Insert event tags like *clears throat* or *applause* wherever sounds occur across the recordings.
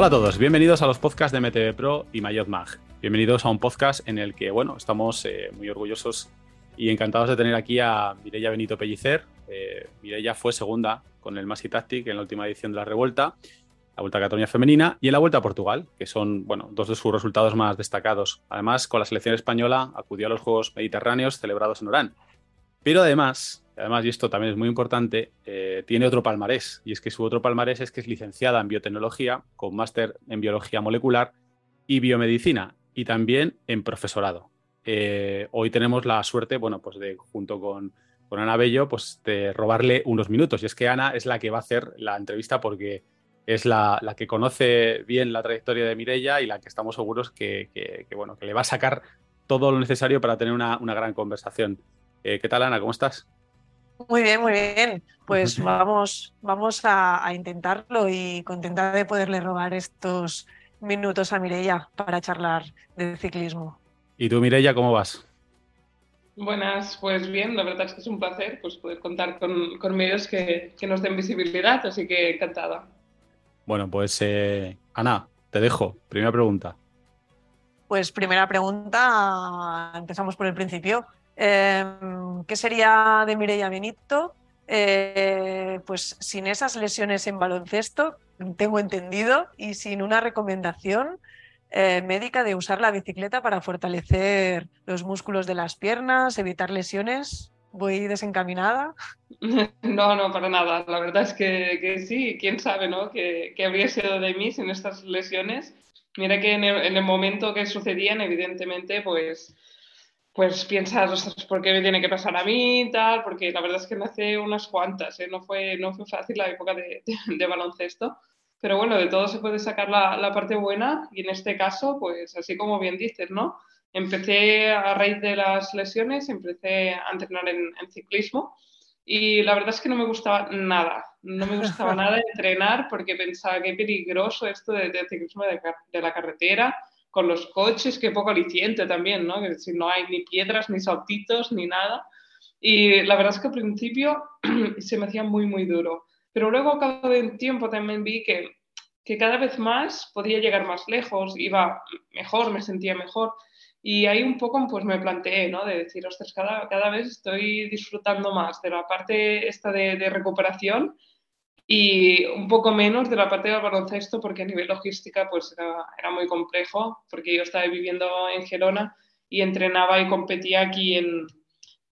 Hola a todos, bienvenidos a los podcasts de MTV Pro y Mayot Mag. Bienvenidos a un podcast en el que, bueno, estamos eh, muy orgullosos y encantados de tener aquí a Mireia Benito Pellicer. Eh, fue segunda con el Masi Tactic en la última edición de la Revuelta, la Vuelta a Cataluña Femenina y en la Vuelta a Portugal, que son, bueno, dos de sus resultados más destacados. Además, con la selección española acudió a los Juegos Mediterráneos celebrados en Orán. Pero además, además, y esto también es muy importante, eh, tiene otro palmarés. Y es que su otro palmarés es que es licenciada en biotecnología, con máster en biología molecular y biomedicina, y también en profesorado. Eh, hoy tenemos la suerte, bueno, pues de junto con, con, Ana Bello, pues de robarle unos minutos. Y es que Ana es la que va a hacer la entrevista porque es la, la que conoce bien la trayectoria de Mirella y la que estamos seguros que, que, que, bueno, que le va a sacar todo lo necesario para tener una, una gran conversación. Eh, ¿Qué tal, Ana? ¿Cómo estás? Muy bien, muy bien. Pues *laughs* vamos, vamos a, a, intentarlo y contentada de poderle robar estos minutos a Mireia para charlar de ciclismo. ¿Y tú, Mireia, cómo vas? Buenas, pues bien, la verdad es que es un placer pues, poder contar con, con medios que, que, nos den visibilidad, así que encantada. Bueno, pues eh, Ana, te dejo. Primera pregunta. Pues primera pregunta, empezamos por el principio. Eh, ¿Qué sería de Mireia Benito? Eh, pues sin esas lesiones en baloncesto, tengo entendido, y sin una recomendación eh, médica de usar la bicicleta para fortalecer los músculos de las piernas, evitar lesiones. ¿Voy desencaminada? *laughs* No, no, para nada. La verdad es que, que sí, quién sabe, ¿no? ¿Qué, ¿Qué, habría sido de mí sin estas lesiones? Mira que en el, en el momento que sucedían, evidentemente, pues pues piensas, ostras, ¿por qué me tiene que pasar a mí y tal? Porque la verdad es que me hace unas cuantas, ¿eh? no, fue, no fue fácil la época de, de, de baloncesto. Pero bueno, de todo se puede sacar la, la, parte buena y en este caso, pues así como bien dices, ¿no? Empecé a raíz de las lesiones, empecé a entrenar en, en ciclismo y la verdad es que no me gustaba nada, no me gustaba nada *laughs* entrenar porque pensaba qué peligroso esto de, de ciclismo de, de la carretera, con los coches, que poco aliciente también, ¿no? Que si no hay ni piedras, ni saltitos, ni nada. Y la verdad es que al principio *clears throat* se me hacía muy, muy duro. Pero luego, a cabo del tiempo, también vi que, que cada vez más podía llegar más lejos, iba mejor, me sentía mejor. Y ahí un poco pues me planteé, ¿no? De decir, ostras, cada, cada vez estoy disfrutando más de la parte esta de, de recuperación y un poco menos de la parte del baloncesto porque a nivel logística pues era, era, muy complejo porque yo estaba viviendo en Gerona y entrenaba y competía aquí en,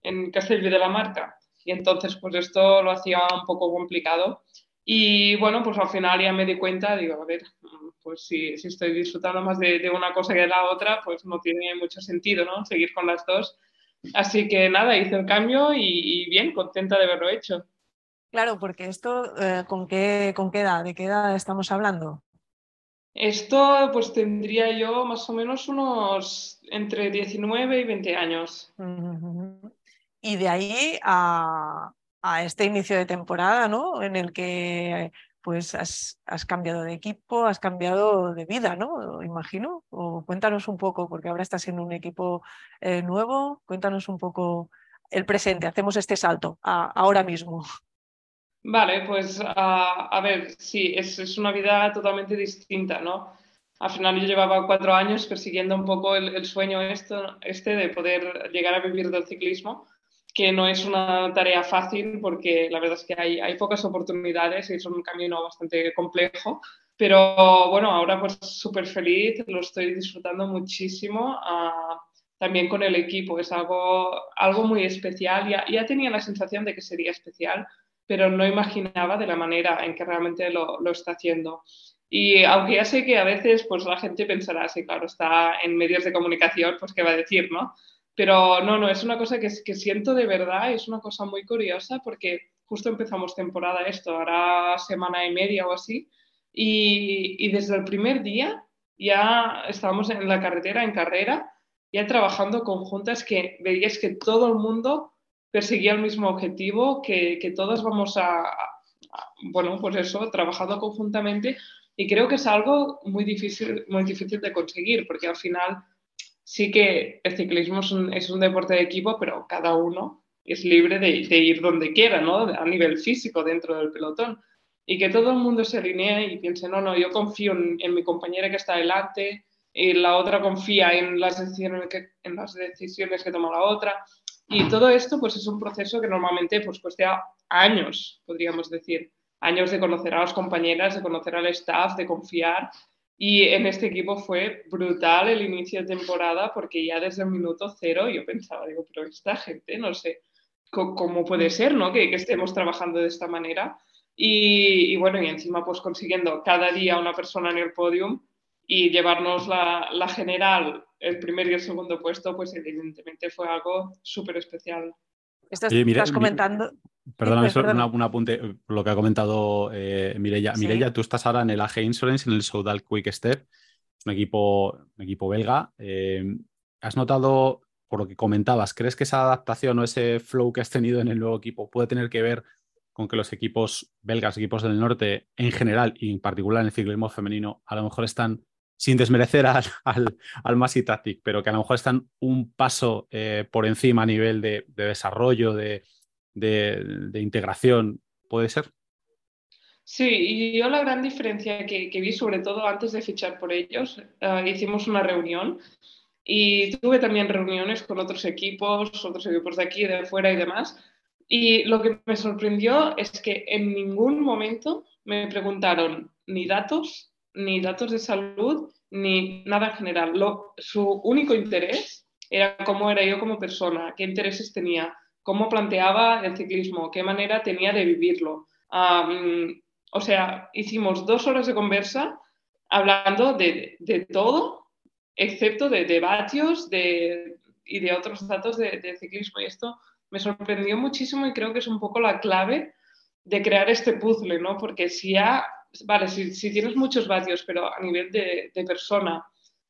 en Castellví de la Marca. Y entonces pues esto lo hacía un poco complicado. Y bueno pues al final ya me di cuenta digo a ver pues si, si estoy disfrutando más de, de, una cosa que de la otra pues no tiene mucho sentido ¿no? seguir con las dos. Así que nada hice el cambio y, y bien contenta de haberlo hecho Claro, porque esto, eh, ¿con, qué, ¿con qué edad? ¿De qué edad estamos hablando? Esto pues tendría yo más o menos unos entre 19 y 20 años. Y de ahí a, a, este inicio de temporada, ¿no? En el que pues has, has, cambiado de equipo, has cambiado de vida, ¿no? Imagino. O cuéntanos un poco, porque ahora estás en un equipo eh, nuevo, cuéntanos un poco el presente, hacemos este salto a, ahora mismo. Vale, pues uh, a ver, sí, es, es, una vida totalmente distinta, ¿no? Al final yo llevaba cuatro años persiguiendo un poco el, sueño esto, este de poder llegar a vivir del ciclismo, que no es una tarea fácil porque la verdad es que hay, hay pocas oportunidades y es un camino bastante complejo. Pero bueno, ahora pues súper feliz, lo estoy disfrutando muchísimo. Uh, también con el equipo, es algo, algo muy especial. Ya, ya tenía la sensación de que sería especial, pero no imaginaba de la manera en que realmente lo, lo, está haciendo. Y aunque ya sé que a veces pues la gente pensará, sí, claro, está en medios de comunicación, pues qué va a decir, ¿no? Pero no, no, es una cosa que, que siento de verdad, es una cosa muy curiosa porque justo empezamos temporada esto, ahora semana y media o así, y, y desde el primer día ya estábamos en la carretera, en carrera, ya trabajando conjuntas que veías que todo el mundo perseguía el mismo objetivo, que, que todas vamos a, a, bueno, pues eso, trabajando conjuntamente y creo que es algo muy difícil, muy difícil de conseguir porque al final sí que el ciclismo es un, es un deporte de equipo, pero cada uno es libre de, ir donde quiera, ¿no? A nivel físico dentro del pelotón. y que todo el mundo se alinee y piense, no, no, yo confío en, mi compañera que está delante, y la otra confía en las decisiones en las decisiones que toma la otra. Y todo esto pues es un proceso que normalmente pues cuesta años, podríamos decir, años de conocer a las compañeras, de conocer al staff, de confiar. Y en este equipo fue brutal el inicio de temporada porque ya desde el minuto cero yo pensaba, digo, pero esta gente, no sé cómo puede ser, ¿no? Que, estemos trabajando de esta manera. Y, y, bueno, y encima pues consiguiendo cada día una persona en el podium y llevarnos la, la general, el primer y el segundo puesto, pues evidentemente fue algo súper especial. Estás, estás comentando... Perdóname, un apunte, lo que ha comentado eh, Mireia. tú estás ahora en el AG Insurance, en el Soudal Quick Step, es un equipo, un equipo belga. Eh, ¿Has notado, por lo que comentabas, crees que esa adaptación o ese flow que has tenido en el nuevo equipo puede tener que ver con que los equipos belgas, equipos del norte en general y en particular en el ciclismo femenino, a lo mejor están sin desmerecer al, al, al Tactic, pero que a lo mejor están un paso eh, por encima a nivel de, desarrollo, de, integración, ¿puede ser? Sí, y yo la gran diferencia que, vi, sobre todo antes de fichar por ellos, eh, hicimos una reunión y tuve también reuniones con otros equipos, otros equipos de aquí, de fuera y demás. Y lo que me sorprendió es que en ningún momento me preguntaron ni datos, ni datos de salud, ni nada en general. su único interés era cómo era yo como persona, qué intereses tenía, cómo planteaba el ciclismo, qué manera tenía de vivirlo. o sea, hicimos dos horas de conversa hablando de, de todo, excepto de, de vatios de, y de otros datos de, de ciclismo. Y esto me sorprendió muchísimo y creo que es un poco la clave de crear este puzzle, ¿no? Porque si ya vale, si, tienes muchos vatios, pero a nivel de, persona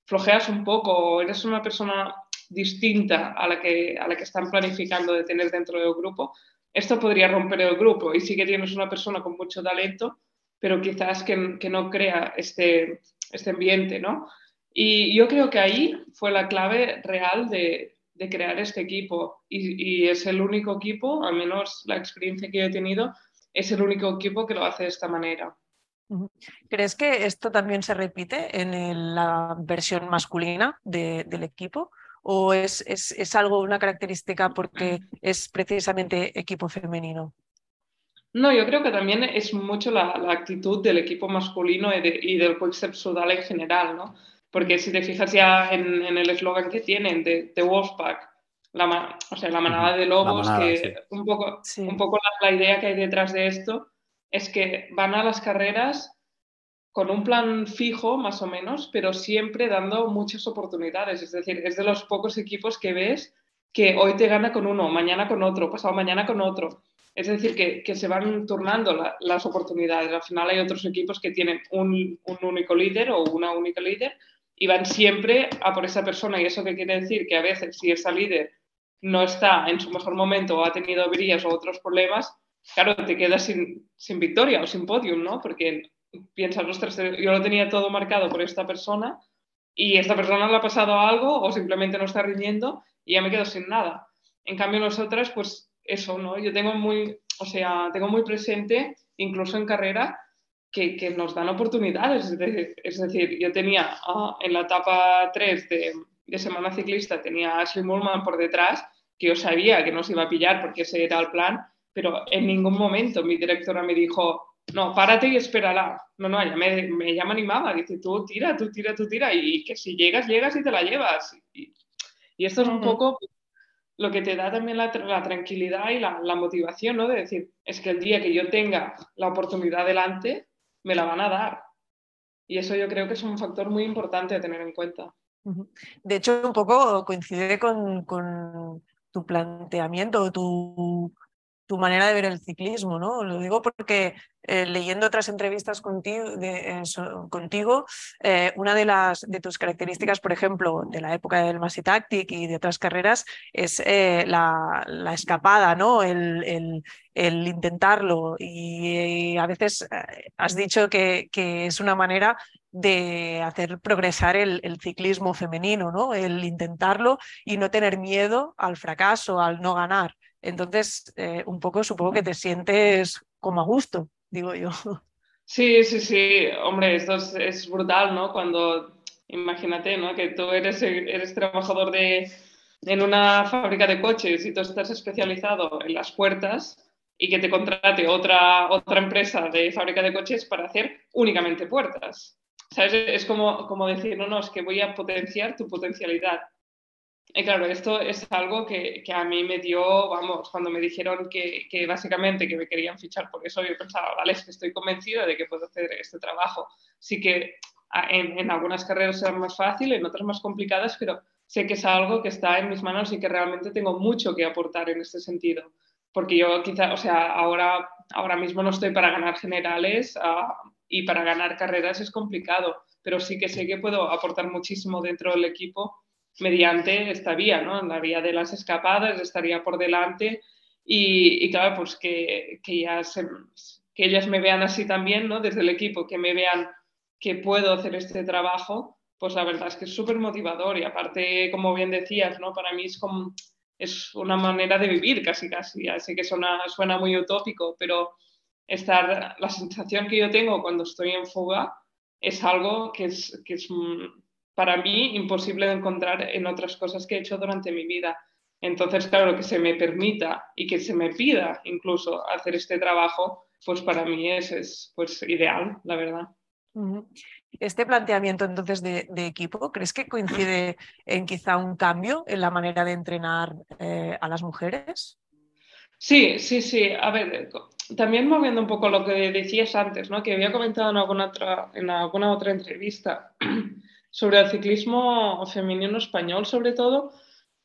flojeas un poco eres una persona distinta a la, que, a la que están planificando de tener dentro del grupo, esto podría romper el grupo. Y sí que tienes una persona con mucho talento, pero quizás que, no crea este, este ambiente, ¿no? Y yo creo que ahí fue la clave real de, crear este equipo. Y, y, es el único equipo, al menos la experiencia que yo he tenido, es el único equipo que lo hace de esta manera. ¿Crees que esto también se repite en la versión masculina del equipo? ¿O es, es, algo, una característica porque es precisamente equipo femenino? No, yo creo que también es mucho la, actitud del equipo masculino y, del Quickstep Sudal en general, ¿no? Porque si te fijas ya en, el eslogan que tienen de, de Wolfpack, la, o sea, la manada de lobos, que un poco, un poco la idea que hay detrás de esto es que van a las carreras con un plan fijo, más o menos, pero siempre dando muchas oportunidades. Es decir, es de los pocos equipos que ves que hoy te gana con uno, mañana con otro, pasado mañana con otro. Es decir, que, se van turnando las oportunidades. Al final hay otros equipos que tienen un, único líder o una única líder y van siempre a por esa persona. ¿Y eso qué quiere decir? Que a veces si esa líder no está en su mejor momento o ha tenido brillas o otros problemas, claro, te quedas sin, sin victoria o sin podium, ¿no? Porque piensas, ostras, yo lo tenía todo marcado por esta persona y esta persona le ha pasado algo o simplemente no está riñendo y ya me quedo sin nada. En cambio, nosotras, pues eso, ¿no? Yo tengo muy, o sea, tengo muy presente, incluso en carrera, que, que nos dan oportunidades. Es decir, yo tenía ah, en la etapa 3 de, de Semana Ciclista, tenía a Ashley Mullman por detrás, que yo sabía que nos iba a pillar porque ese era el plan, pero en ningún momento mi directora me dijo, no, párate y espérala. No, no, ella me, me, ella me animaba, dice, tú tira, tú tira, tú tira, y, que si llegas, llegas y te la llevas. Y, esto es un poco lo que te da también la, tranquilidad y la, motivación, ¿no? De decir, es que el día que yo tenga la oportunidad delante, me la van a dar. Y eso yo creo que es un factor muy importante de tener en cuenta. De hecho, un poco coincide con, con tu planteamiento, tu, tu manera de ver el ciclismo, ¿no? Lo digo porque eh, leyendo otras entrevistas contigo, contigo eh, una de, las, de tus características, por ejemplo, de la época del Masi Tactic y de otras carreras, es eh, la, escapada, ¿no? El, intentarlo. Y, a veces has dicho que, que, es una manera de hacer progresar el, el, ciclismo femenino, ¿no? El intentarlo y no tener miedo al fracaso, al no ganar. Entonces, un poco supongo que te sientes como a gusto digo yo. *laughs* Sí, sí, sí, hombre, esto es, brutal, ¿no? Cuando, imagínate, ¿no? Que tú eres, eres trabajador de, en una fábrica de coches y tú estás especializado en las puertas y que te contrate otra, otra empresa de fábrica de coches para hacer únicamente puertas. ¿Sabes? Es como, como decir, no, no, es que voy a potenciar tu potencialidad. Y claro, esto es algo que, que, a mí me dio, vamos, cuando me dijeron que, que, básicamente que me querían fichar por eso, yo pensaba, vale, que estoy convencida de que puedo hacer este trabajo. Sí que en, en algunas carreras será más fácil, en otras más complicadas, pero sé que es algo que está en mis manos y que realmente tengo mucho que aportar en este sentido. Porque yo quizá, o sea, ahora, ahora mismo no estoy para ganar generales uh, y para ganar carreras es complicado, pero sí que sé que puedo aportar muchísimo dentro del equipo mediante esta vía, ¿no? La vía de las escapadas, estaría por delante y, y claro, pues que, que, ya que ellas me vean así también, ¿no? Desde el equipo, que me vean que puedo hacer este trabajo, pues la verdad es que es súper motivador y aparte, como bien decías, ¿no? Para mí es como, es una manera de vivir casi casi, ya sé que suena, suena muy utópico, pero estar, la sensación que yo tengo cuando estoy en fuga es algo que es, que es para mí imposible de encontrar en otras cosas que he hecho durante mi vida. Entonces, claro, que se me permita y que se me pida incluso hacer este trabajo, pues para mí es, es pues ideal, la verdad. Este planteamiento entonces de, equipo, ¿crees que coincide en quizá un cambio en la manera de entrenar eh, a las mujeres? Sí, sí, sí. A ver, también moviendo un poco lo que decías antes, ¿no? que había comentado en alguna otra, en alguna otra entrevista sobre el ciclismo femenino español, sobre todo,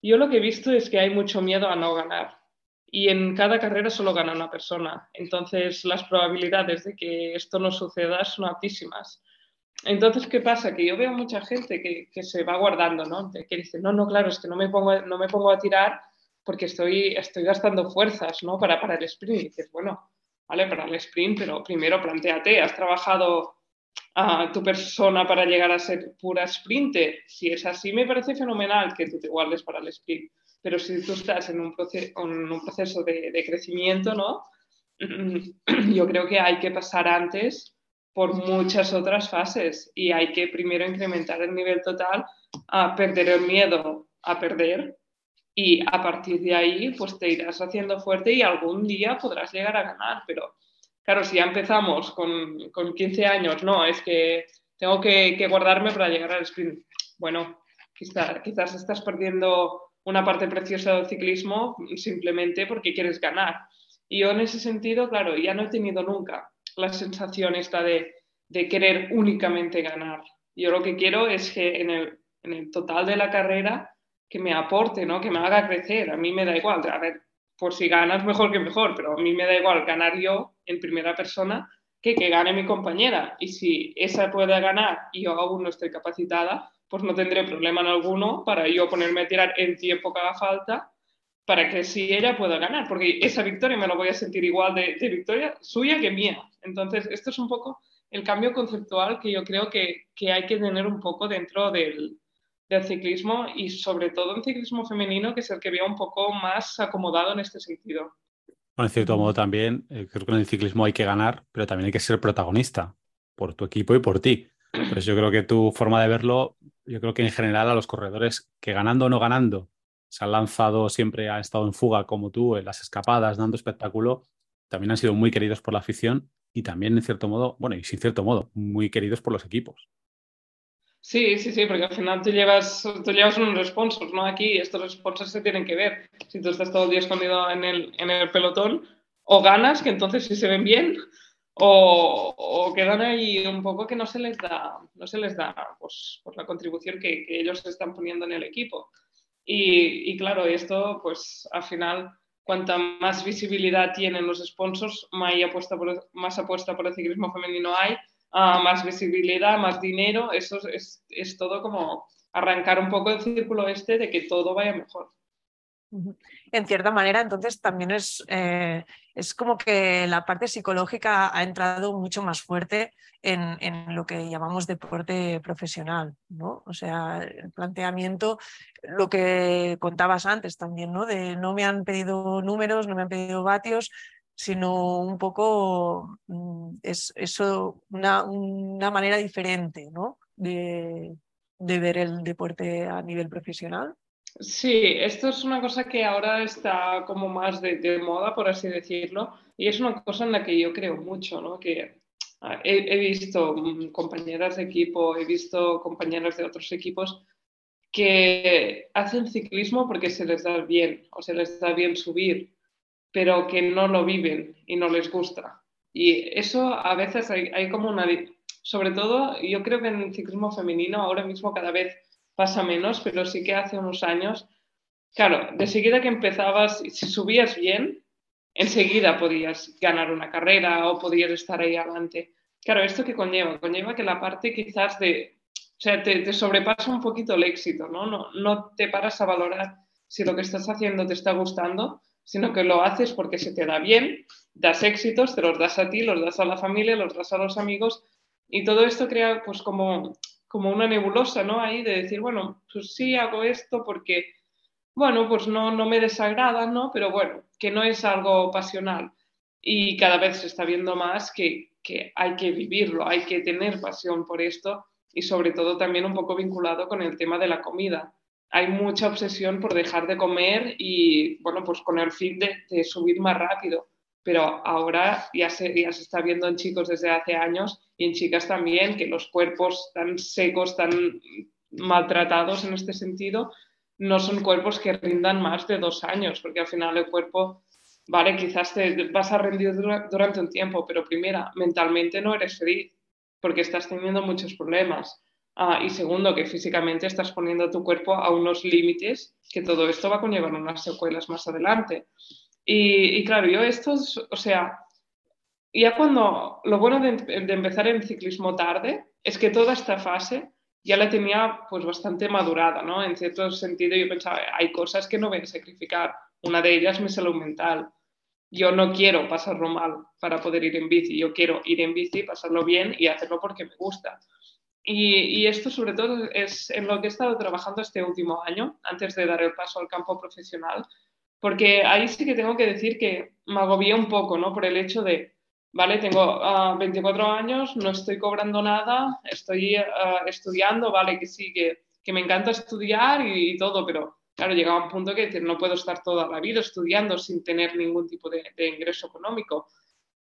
yo lo que he visto es que hay mucho miedo a no ganar. Y en cada carrera solo gana una persona. Entonces, las probabilidades de que esto no suceda son altísimas. Entonces, ¿qué pasa? Que yo veo mucha gente que, que, se va guardando, ¿no? Que dice, no, no, claro, es que no me pongo, no me pongo a tirar porque estoy, estoy gastando fuerzas, ¿no? Para, para el sprint. Y dices, bueno, vale, para el sprint, pero primero planteate, ¿has trabajado a tu persona para llegar a ser pura sprinter? Si es así, me parece fenomenal que tú te guardes para el sprint. Pero si tú estás en un, proceso, de, de crecimiento, ¿no? *clears throat* Yo creo que hay que pasar antes por muchas otras fases y hay que primero incrementar el nivel total, a perder el miedo a perder y a partir de ahí pues te irás haciendo fuerte y algún día podrás llegar a ganar, pero claro, si ya empezamos con, con 15 años, no, es que tengo que, guardarme para llegar al sprint. Bueno, quizás, quizás estás perdiendo una parte preciosa del ciclismo simplemente porque quieres ganar. Y yo en ese sentido, claro, ya no he tenido nunca la sensación esta de, de querer únicamente ganar. Yo lo que quiero es que en el, en el, total de la carrera que me aporte, ¿no? que me haga crecer. A mí me da igual, a ver, por si ganas mejor que mejor, pero a mí me da igual ganar yo en primera persona que que gane mi compañera. Y si esa puede ganar y yo aún no estoy capacitada, pues no tendré problema en alguno para yo ponerme a tirar en tiempo que haga falta para que si ella pueda ganar, porque esa victoria me la voy a sentir igual de, de, victoria suya que mía. Entonces, esto es un poco el cambio conceptual que yo creo que, que hay que tener un poco dentro del, del, ciclismo y sobre todo en ciclismo femenino, que es el que veo un poco más acomodado en este sentido. Bueno, en cierto modo también, eh, creo que en el ciclismo hay que ganar, pero también hay que ser protagonista por tu equipo y por ti. Pues yo creo que tu forma de verlo, yo creo que en general a los corredores que ganando o no ganando se han lanzado siempre, han estado en fuga como tú, en las escapadas, dando espectáculo, también han sido muy queridos por la afición y también, en cierto modo, bueno, y sin cierto modo, muy queridos por los equipos. Sí, sí, sí, porque al final tú llevas, tú llevas unos sponsors, ¿no? Aquí estos sponsors se tienen que ver. Si tú estás todo el día escondido en el, en el pelotón, o ganas, que entonces sí se ven bien, o, o, quedan ahí un poco que no se les da, no se les da pues, por la contribución que, que ellos están poniendo en el equipo. Y, y, claro, esto, pues al final, cuanta más visibilidad tienen los sponsors, más apuesta por, más apuesta por el ciclismo femenino hay, uh, más visibilidad, más dinero, eso es, es todo como arrancar un poco el círculo este de que todo vaya mejor. En cierta manera, entonces también es, eh, es como que la parte psicológica ha entrado mucho más fuerte en, en, lo que llamamos deporte profesional, ¿no? O sea, el planteamiento, lo que contabas antes también, ¿no? De no me han pedido números, no me han pedido vatios, sino un poco mm, es eso, una, una manera diferente ¿no? de, de ver el deporte a nivel profesional. Sí, esto es una cosa que ahora está como más de, moda, por así decirlo, y es una cosa en la que yo creo mucho, ¿no? Que ah, he, visto mm, compañeras de equipo, he visto compañeras de otros equipos que hacen ciclismo porque se les da bien o se les da bien subir, pero que no lo viven y no les gusta. Y eso a veces hay, hay como una... Sobre todo, yo creo que en el ciclismo femenino ahora mismo cada vez pasa menos, pero sí que hace unos años, claro, de seguida que empezabas, si subías bien, enseguida podías ganar una carrera o podías estar ahí adelante. Claro, ¿esto qué conlleva? Conlleva que la parte quizás de, o sea, te, sobrepasa un poquito el éxito, ¿no? ¿no? No te paras a valorar si lo que estás haciendo te está gustando, sino que lo haces porque se te da bien, das éxitos, te los das a ti, los das a la familia, los das a los amigos y todo esto crea pues como como una nebulosa, ¿no? Ahí de decir, bueno, pues sí hago esto porque, bueno, pues no, no me desagrada, ¿no? Pero bueno, que no es algo pasional. Y cada vez se está viendo más que, que hay que vivirlo, hay que tener pasión por esto y sobre todo también un poco vinculado con el tema de la comida. Hay mucha obsesión por dejar de comer y, bueno, pues con el fin de, de subir más rápido pero ahora ya se, ya se está viendo en chicos desde hace años y en chicas también, que los cuerpos tan secos, tan maltratados en este sentido, no son cuerpos que rindan más de dos años, porque al final el cuerpo, vale, quizás te vas a rendir durante un tiempo, pero primera, mentalmente no eres feliz, porque estás teniendo muchos problemas. Ah, y segundo, que físicamente estás poniendo tu cuerpo a unos límites que todo esto va a conllevar unas secuelas más adelante. Y, claro, yo esto, o sea, ya cuando, lo bueno de, de, empezar en ciclismo tarde es que toda esta fase ya la tenía pues bastante madurada, ¿no? En cierto sentido yo pensaba, hay cosas que no voy a sacrificar. Una de ellas mi salud mental. Yo no quiero pasarlo mal para poder ir en bici, yo quiero ir en bici, pasarlo bien y hacerlo porque me gusta. Y, y, esto sobre todo es en lo que he estado trabajando este último año, antes de dar el paso al campo profesional, porque ahí sí que tengo que decir que me agobié un poco, ¿no? Por el hecho de, vale, tengo 24 ah, años, no estoy cobrando nada, estoy ah, estudiando, vale, que sí, que, que me encanta estudiar y, todo, pero claro, llegaba un punto que no puedo estar toda la vida estudiando sin tener ningún tipo de, ingreso económico.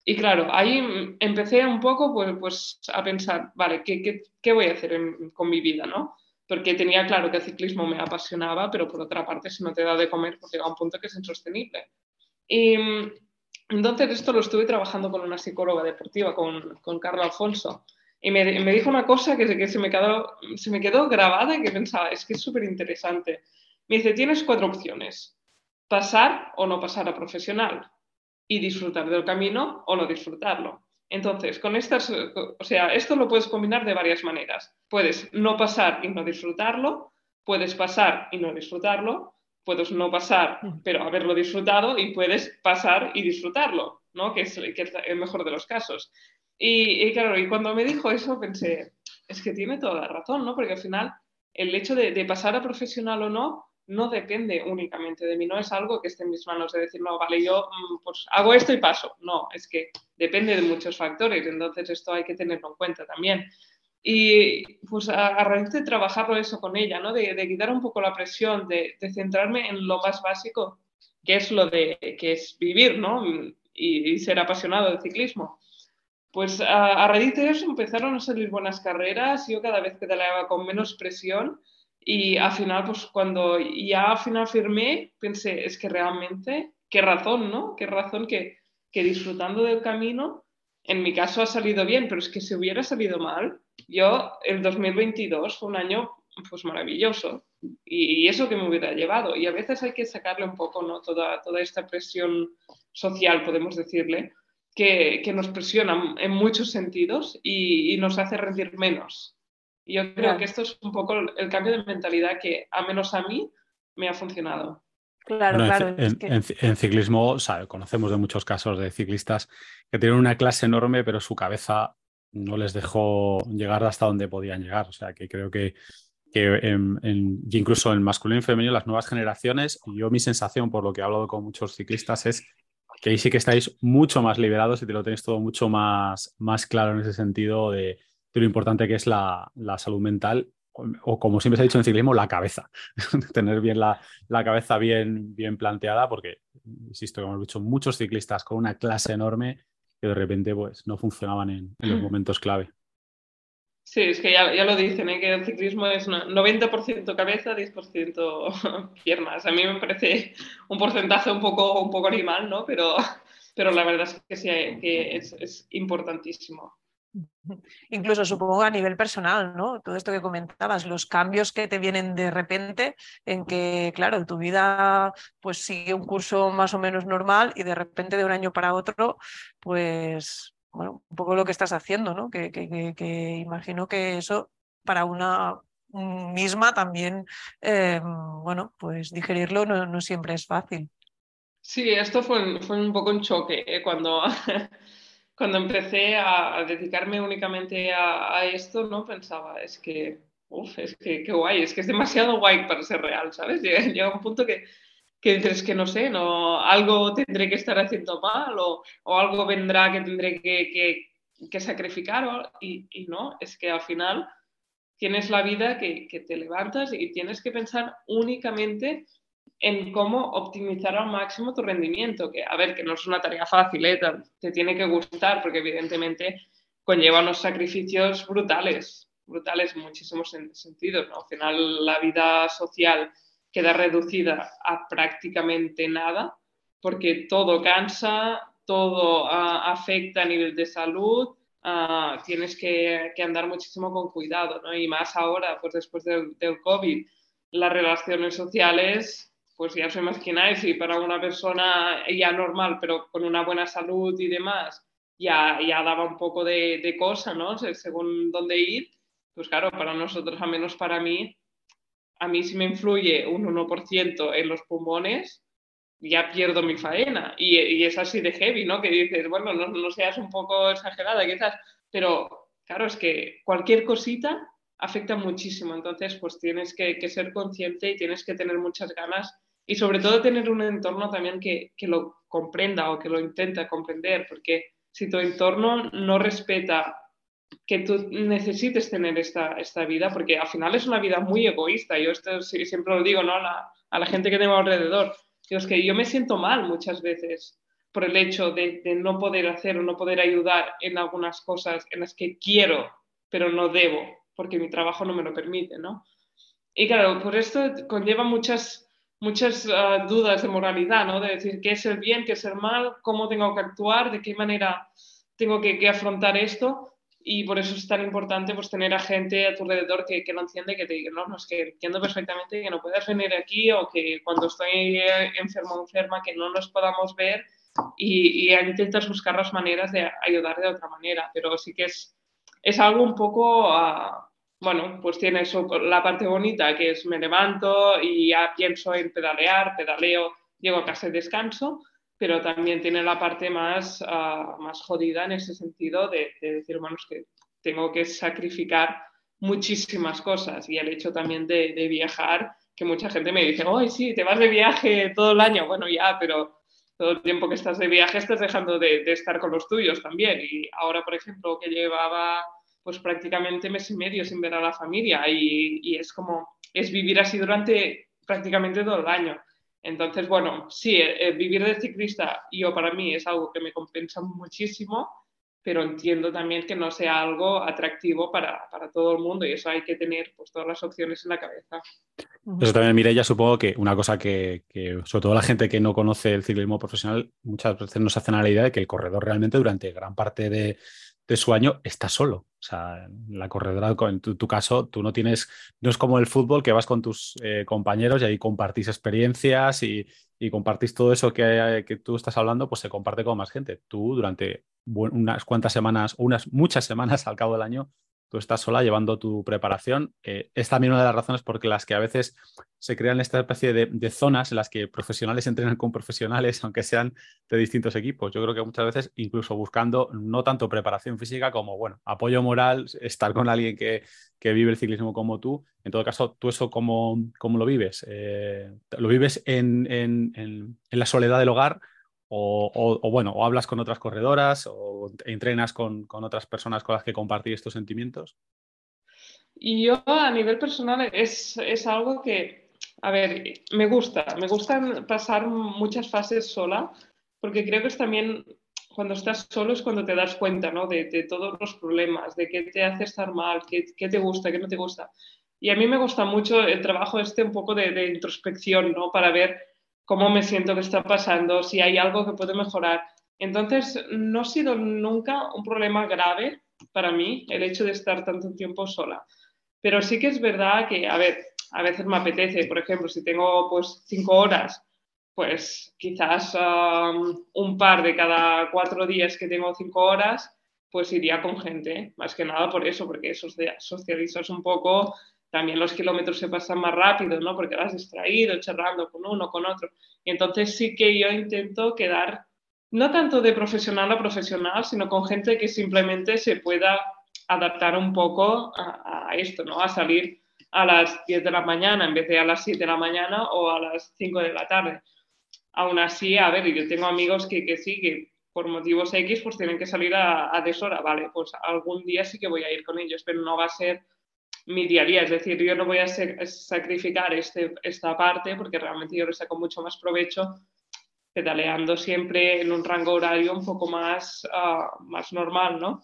Y claro, ahí empecé un poco pues, pues a pensar, vale, ¿qué, qué, qué voy a hacer con mi vida, no? porque tenía claro que el ciclismo me apasionaba, pero por otra parte, si no te da de comer, pues llega un punto que es insostenible. Y entonces esto lo estuve trabajando con una psicóloga deportiva, con, con Carla Alfonso, y me, me, dijo una cosa que, que se, me quedó, se me quedó grabada y que pensaba, es que es súper interesante. Me dice, tienes cuatro opciones, pasar o no pasar a profesional y disfrutar del camino o no disfrutarlo. Entonces, con estas, o sea, esto lo puedes combinar de varias maneras. Puedes no pasar y no disfrutarlo, puedes pasar y no disfrutarlo, puedes no pasar pero haberlo disfrutado y puedes pasar y disfrutarlo, ¿no? Que es, el mejor de los casos. Y, claro, y cuando me dijo eso pensé, es que tiene toda la razón, ¿no? Porque al final el hecho de pasar a profesional o no no depende únicamente de mí, no es algo que esté en mis manos de decir, no, vale, yo mm, pues hago esto y paso. No, es que depende de muchos factores, entonces esto hay que tenerlo en cuenta también. Y pues a, raíz de trabajarlo eso con ella, ¿no? de, quitar un poco la presión, de, centrarme en lo más básico, que es lo de que es vivir ¿no? y, ser apasionado del ciclismo. Pues a, a, raíz de eso empezaron a salir buenas carreras, yo cada vez pedaleaba con menos presión y al final, pues cuando ya al final firmé, pensé, es que realmente, qué razón, ¿no? Qué razón que, que disfrutando del camino, en mi caso ha salido bien, pero es que si hubiera salido mal, yo el 2022 fue un año pues maravilloso y, eso que me hubiera llevado. Y a veces hay que sacarle un poco, ¿no? Toda, toda esta presión social, podemos decirle, que, que nos presiona en muchos sentidos y, y nos hace rendir menos. Y yo creo que esto es un poco el cambio de mentalidad que, a menos a mí, me ha funcionado. Claro, claro. En, ciclismo, conocemos de muchos casos de ciclistas que tienen una clase enorme, pero su cabeza no les dejó llegar hasta donde podían llegar. O sea, que creo que, que incluso en masculino y femenino, las nuevas generaciones, yo mi sensación por lo que he hablado con muchos ciclistas es que ahí sí que estáis mucho más liberados y te lo tenéis todo mucho más, más claro en ese sentido de, lo importante que es la, salud mental o como siempre se ha dicho en ciclismo, la cabeza. *laughs* Tener bien la, cabeza bien, bien planteada, porque, insisto, que hemos visto muchos ciclistas con una clase enorme que de repente pues, no funcionaban en, los momentos clave. Sí, es que ya, lo dicen, ¿eh? que el ciclismo es 90% cabeza, 10% *laughs* piernas. A mí me parece un porcentaje un poco, un poco animal, ¿no? Pero, pero la verdad es que, sí, que es, es importantísimo. Incluso supongo a nivel personal, ¿no? Todo esto que comentabas, los cambios que te vienen de repente, en que, claro, tu vida pues sigue un curso más o menos normal y de repente de un año para otro, pues, bueno, un poco lo que estás haciendo, ¿no? Que, imagino que eso para una misma también, em, bueno, pues digerirlo no, siempre es fácil. Sí, esto fue, fue un poco un choque ¿eh? cuando *laughs* cuando empecé a, dedicarme únicamente a, esto, ¿no? Pensaba, es que, uff, es que qué guay, es que es demasiado guay para ser real, ¿sabes? *laughs* Llega, un punto que, que dices que no sé, no, algo tendré que estar haciendo mal o, o algo vendrá que tendré que, que, que sacrificar y, y, no, es que al final tienes la vida que, que te levantas y tienes que pensar únicamente en cómo optimizar al máximo tu rendimiento, que a ver, que no es una tarea fácil, ¿eh? te tiene que gustar porque evidentemente conlleva unos sacrificios brutales, brutales en muchísimos sentidos. ¿no? Al final la vida social queda reducida a prácticamente nada porque todo cansa, todo ah, afecta a nivel de salud, ah, tienes que, andar muchísimo con cuidado, ¿no? Y más ahora, pues después del, del COVID, las relaciones sociales pues ya os imagináis, si para una persona ya normal, pero con una buena salud y demás, ya, ya daba un poco de, de cosa, ¿no? Según dónde ir, pues claro, para nosotros, al menos para mí, a mí si me influye un 1% en los pulmones, ya pierdo mi faena. Y, y, es así de heavy, ¿no? Que dices, bueno, no, no seas un poco exagerada quizás, pero claro, es que cualquier cosita afecta muchísimo. Entonces, pues tienes que, que, ser consciente y tienes que tener muchas ganas y sobre todo tener un entorno también que, que lo comprenda o que lo intente comprender, porque si tu entorno no respeta que tú necesites tener esta, esta vida, porque al final es una vida muy egoísta, yo esto siempre lo digo ¿no? a, la, a la gente que tengo alrededor, es que yo me siento mal muchas veces por el hecho de, de, no poder hacer o no poder ayudar en algunas cosas en las que quiero, pero no debo, porque mi trabajo no me lo permite, ¿no? Y claro, por esto conlleva muchas muchas ah, dudas de moralidad, ¿no? De decir qué es el bien, qué es el mal, cómo tengo que actuar, de qué manera tengo que, afrontar esto. Y por eso es tan importante pues, tener a gente a tu alrededor que, que lo entiende, que te diga, no, no, es que entiendo perfectamente que no puedas venir aquí o que cuando estoy eh, enfermo o enferma que no nos podamos ver y, y intentas buscar las maneras de ayudar de otra manera. Pero sí que es, es algo un poco... Uh, bueno, pues tiene la parte bonita que es me levanto y ya pienso en pedalear, pedaleo, llego a casa y descanso, pero también tiene la parte más, ah, más jodida en ese sentido de, decir, bueno, es que tengo que sacrificar muchísimas cosas y el hecho también de, viajar, que mucha gente me dice, ¡ay, sí, te vas de viaje todo el año! Bueno, ya, pero todo el tiempo que estás de viaje estás dejando de, de estar con los tuyos también. Y ahora, por ejemplo, que llevaba pues prácticamente mes y medio sin ver a la familia y, es como, es vivir así durante prácticamente todo el año. Entonces, bueno, sí, eh, eh, vivir de ciclista yo para mí es algo que me compensa muchísimo, pero entiendo también que no sea algo atractivo para, todo el mundo y eso hay que tener pues, todas las opciones en la cabeza. Eso también, ya supongo que una cosa que, que, sobre todo la gente que no conoce el ciclismo profesional, muchas veces no se hacen a la idea de que el corredor realmente durante gran parte de, de su año está solo. O sea, la corredora, en tu, caso, tú no tienes, no es como el fútbol que vas con tus eh, compañeros y ahí compartís experiencias y, compartís todo eso que, que, tú estás hablando, pues se comparte con más gente. Tú durante unas cuantas semanas, unas muchas semanas al cabo del año, tú estás sola llevando tu preparación. Es también una de las razones por las que a veces se crean esta especie de, zonas en las que profesionales entrenan con profesionales, *laughs* aunque sean de distintos equipos. Yo creo que muchas veces incluso buscando no tanto preparación física como, bueno, apoyo moral, estar con alguien que, vive el ciclismo como tú. En todo caso, ¿tú eso cómo, cómo lo vives? Eh, ¿Lo vives en, en la soledad del hogar? O, bueno, o hablas con otras corredoras o entrenas con, otras personas con las que compartir estos sentimientos? Y yo a nivel personal es, es algo que, a ver, me gusta, me gusta pasar muchas fases sola, porque creo que es también cuando estás solo es cuando te das cuenta ¿no? de, de, todos los problemas, de qué te hace estar mal, qué, qué, te gusta, qué no te gusta. Y a mí me gusta mucho el trabajo este un poco de, de introspección, ¿no? Para ver cómo me siento que está pasando, si hay algo que puedo mejorar. Entonces, no ha sido nunca un problema grave para mí el hecho de estar tanto tiempo sola. Pero sí que es verdad que, a ver, a veces me apetece, por ejemplo, si tengo pues cinco horas, pues quizás um, un par de cada cuatro días que tengo cinco horas, pues iría con gente, más que nada por eso, porque socializas un poco, también los kilómetros se pasan más rápido, ¿no? Porque vas distraído, charlando con uno, con otro. Y entonces sí que yo intento quedar, no tanto de profesional a profesional, sino con gente que simplemente se pueda adaptar un poco a, esto, ¿no? A salir a las 10 de la mañana en vez de a las 7 de la mañana o a las 5 de la tarde. Aún así, a ver, yo tengo amigos que, que sí, que por motivos X pues tienen que salir a, a deshora, vale, pues algún día sí que voy a ir con ellos, pero no va a ser mi día a día. Es decir, yo no voy a sacrificar este, esta parte porque realmente yo le saco mucho más provecho pedaleando siempre en un rango horario un poco más, uh, más normal, ¿no?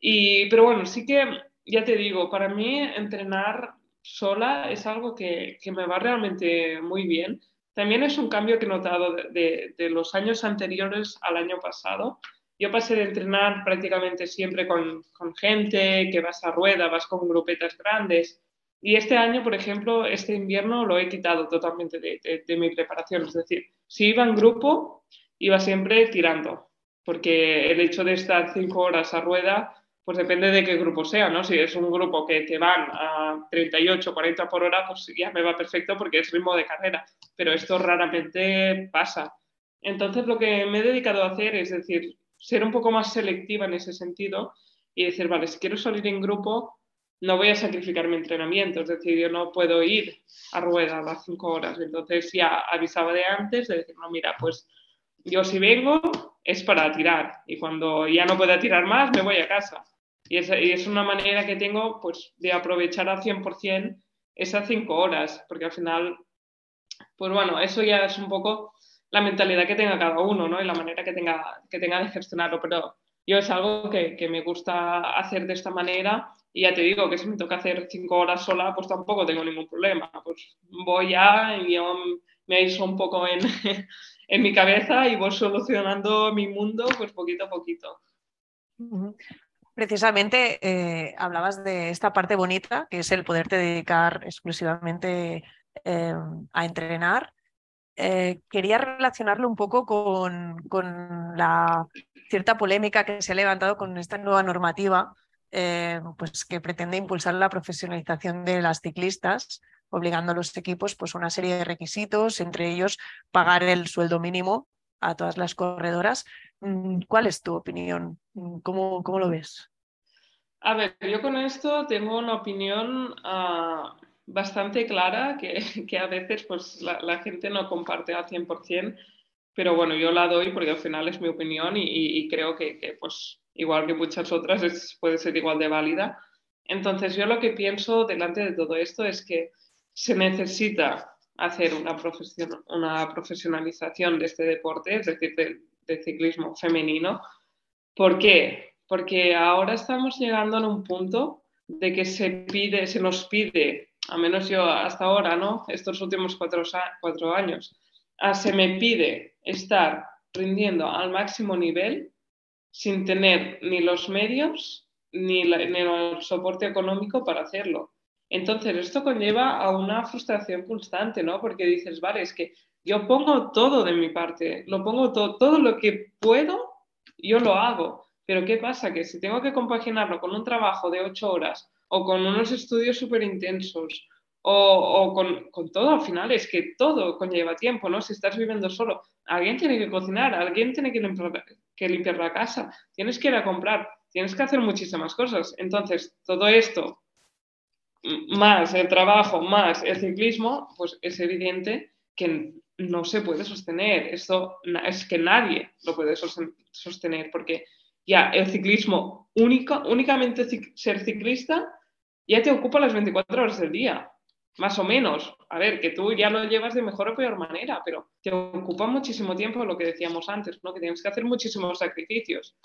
Y, pero bueno, sí que, ya te digo, para mí entrenar sola es algo que, que me va realmente muy bien. También es un cambio que he notado de, de, de los años anteriores al año pasado yo pasé de entrenar prácticamente siempre con, con, gente, que vas a rueda, vas con grupetas grandes. Y este año, por ejemplo, este invierno lo he quitado totalmente de, de, mi preparación. Es decir, si iba en grupo, iba siempre tirando, porque el hecho de estar cinco horas a rueda, pues depende de qué grupo sea, ¿no? Si es un grupo que, que van a 38, 40 por hora, pues ya me va perfecto porque es ritmo de carrera, pero esto raramente pasa. Entonces lo que me he dedicado a hacer es decir, ser un poco más selectiva en ese sentido y decir, vale, si quiero salir en grupo, no voy a sacrificar mi entrenamiento, es decir, yo no puedo ir a rueda a las cinco horas. Entonces ya avisaba de antes de decir, no, mira, pues yo si vengo es para tirar y cuando ya no pueda tirar más me voy a casa. Y es, y es una manera que tengo pues de aprovechar al 100% esas cinco horas, porque al final, pues bueno, eso ya es un poco la mentalidad que tenga cada uno, ¿no? Y la manera que tenga, que tenga de gestionarlo. Pero yo es algo que, me gusta hacer de esta manera y ya te digo que si me toca hacer cinco horas sola, pues tampoco tengo ningún problema. Pues voy ya y yo me aíslo un poco *laughs* en, mi cabeza y voy solucionando mi mundo pues poquito a poquito. Precisamente eh, hablabas de esta parte bonita, que es el poderte dedicar exclusivamente eh, a entrenar eh, quería relacionarlo un poco con, la cierta polémica que se ha levantado con esta nueva normativa eh, pues que pretende impulsar la profesionalización de las ciclistas, obligando a los equipos pues, una serie de requisitos, entre ellos pagar el sueldo mínimo a todas las corredoras. Mm, ¿Cuál es tu opinión? Mm, ¿Cómo, cómo lo ves? A ver, yo con esto tengo una opinión uh, bastante clara que, *laughs* que a veces pues, la, la, gente no comparte al 100%, pero bueno, yo la doy porque al final es mi opinión y, y creo que, que, pues, igual que muchas otras, es, puede ser igual de válida. Entonces, yo lo que pienso delante de todo esto es que se necesita hacer una, profesion una profesionalización de este deporte, es decir, del de ciclismo femenino. ¿Por qué? Porque ahora estamos llegando a un punto de que se pide, se nos pide a menos yo hasta ahora, ¿no? Estos últimos cuatro, años, ah, se me pide estar rindiendo al máximo nivel sin tener ni los medios ni, ni el soporte económico para hacerlo. Entonces, esto conlleva a una frustración constante, ¿no? Porque dices, vale, es que yo pongo todo de mi parte, lo pongo todo, todo lo que puedo, yo lo hago. Pero ¿qué pasa? Que si tengo que compaginarlo con un trabajo de ocho horas o con unos estudios súper intensos, o, o con, con, todo al final, es que todo conlleva tiempo, ¿no? Si estás viviendo solo, alguien tiene que cocinar, alguien tiene que limpiar, la casa, tienes que ir a comprar, tienes que hacer muchísimas cosas. Entonces, todo esto, más el trabajo, más el ciclismo, pues es evidente que no se puede sostener. Esto es que nadie lo puede sostener porque ya el ciclismo, único, únicamente ser ciclista, ya te ocupa las 24 horas del día, más o menos. A ver, que tú ya lo llevas de mejor o peor manera, pero te ocupa muchísimo tiempo lo que decíamos antes, ¿no? que tienes que hacer muchísimos sacrificios.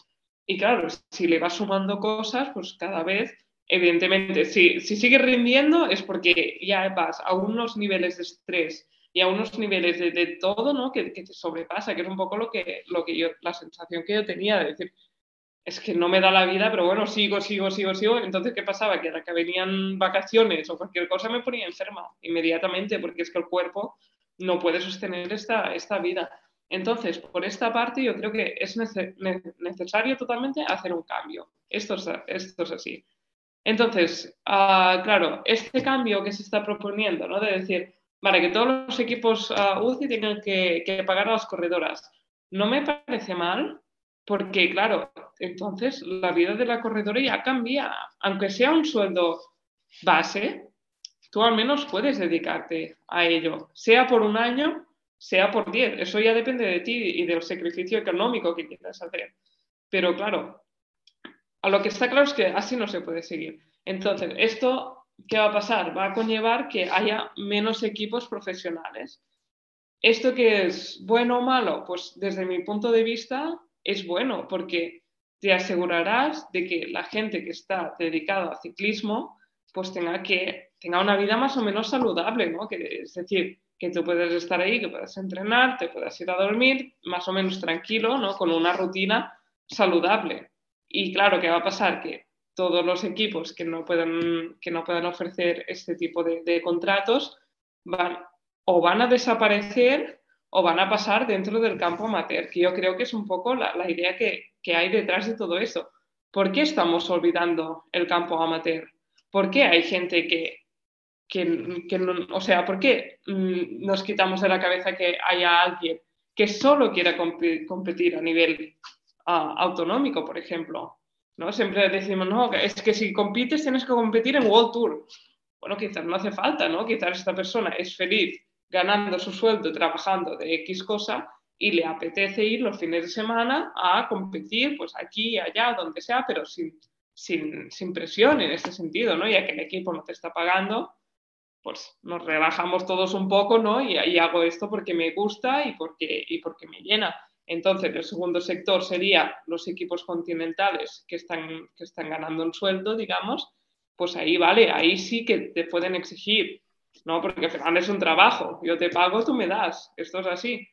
Y claro, si le vas sumando cosas, pues cada vez, evidentemente, si, si sigues rindiendo es porque ya vas a unos niveles de estrés y a unos niveles de, de todo, ¿no? Que, que, te sobrepasa, que es un poco lo que, lo que yo, la sensación que yo tenía de decir, es que no me da la vida, pero bueno, sigo, sigo, sigo, sigo. Entonces, ¿qué pasaba? Que ahora que venían vacaciones o cualquier cosa me ponía enferma inmediatamente, porque es que el cuerpo no puede sostener esta, esta vida. Entonces, por esta parte, yo creo que es necesario totalmente hacer un cambio. Esto es, esto es así. Entonces, uh, claro, este cambio que se está proponiendo, ¿no? De decir, vale, que todos los equipos uh, UCI tengan que, que pagar a las corredoras, no me parece mal, porque claro, entonces la vida de la corredora ya cambia. Aunque sea un sueldo base, tú al menos puedes dedicarte a ello, sea por un año, sea por diez. Eso ya depende de ti y del sacrificio económico que quieras hacer. Pero claro, a lo que está claro es que así no se puede seguir. Entonces, esto, ¿qué va a pasar? Va a conllevar que haya menos equipos profesionales. ¿Esto que es bueno o malo? Pues desde mi punto de vista, es bueno porque te asegurarás de que la gente que está dedicada al ciclismo pues tenga, que, tenga una vida más o menos saludable, ¿no? Que, es decir, que tú puedes estar ahí, que puedas entrenar, te puedas ir a dormir más o menos tranquilo, ¿no? Con una rutina saludable. Y claro, ¿qué va a pasar? Que todos los equipos que no puedan, que no puedan ofrecer este tipo de, de contratos van o van a desaparecer o van a pasar dentro del campo amateur, que yo creo que es un poco la, la idea que, que, hay detrás de todo eso. ¿Por qué estamos olvidando el campo amateur? ¿Por qué hay gente que, que, que no, o sea, por qué mm, nos quitamos de la cabeza que haya alguien que solo quiera competir a nivel autonómico, por ejemplo? ¿no? Siempre decimos, no, es que si compites tienes que competir en World Tour. Bueno, quizás no hace falta, ¿no? Quizás esta persona es feliz ganando su sueldo trabajando de X cosa y le apetece ir los fines de semana a competir, pues aquí, allá, donde sea, pero sin, sin, sin presión en este sentido, ¿no? Ya que el equipo no te está pagando, pues nos relajamos todos un poco, ¿no? Y, y hago esto porque me gusta y porque, y porque me llena. Entonces, el segundo sector sería los equipos continentales que están, que están ganando un sueldo, digamos, pues ahí vale, ahí sí que te pueden exigir ¿no? Porque final es un trabajo, yo te pago, tú me das, esto es así.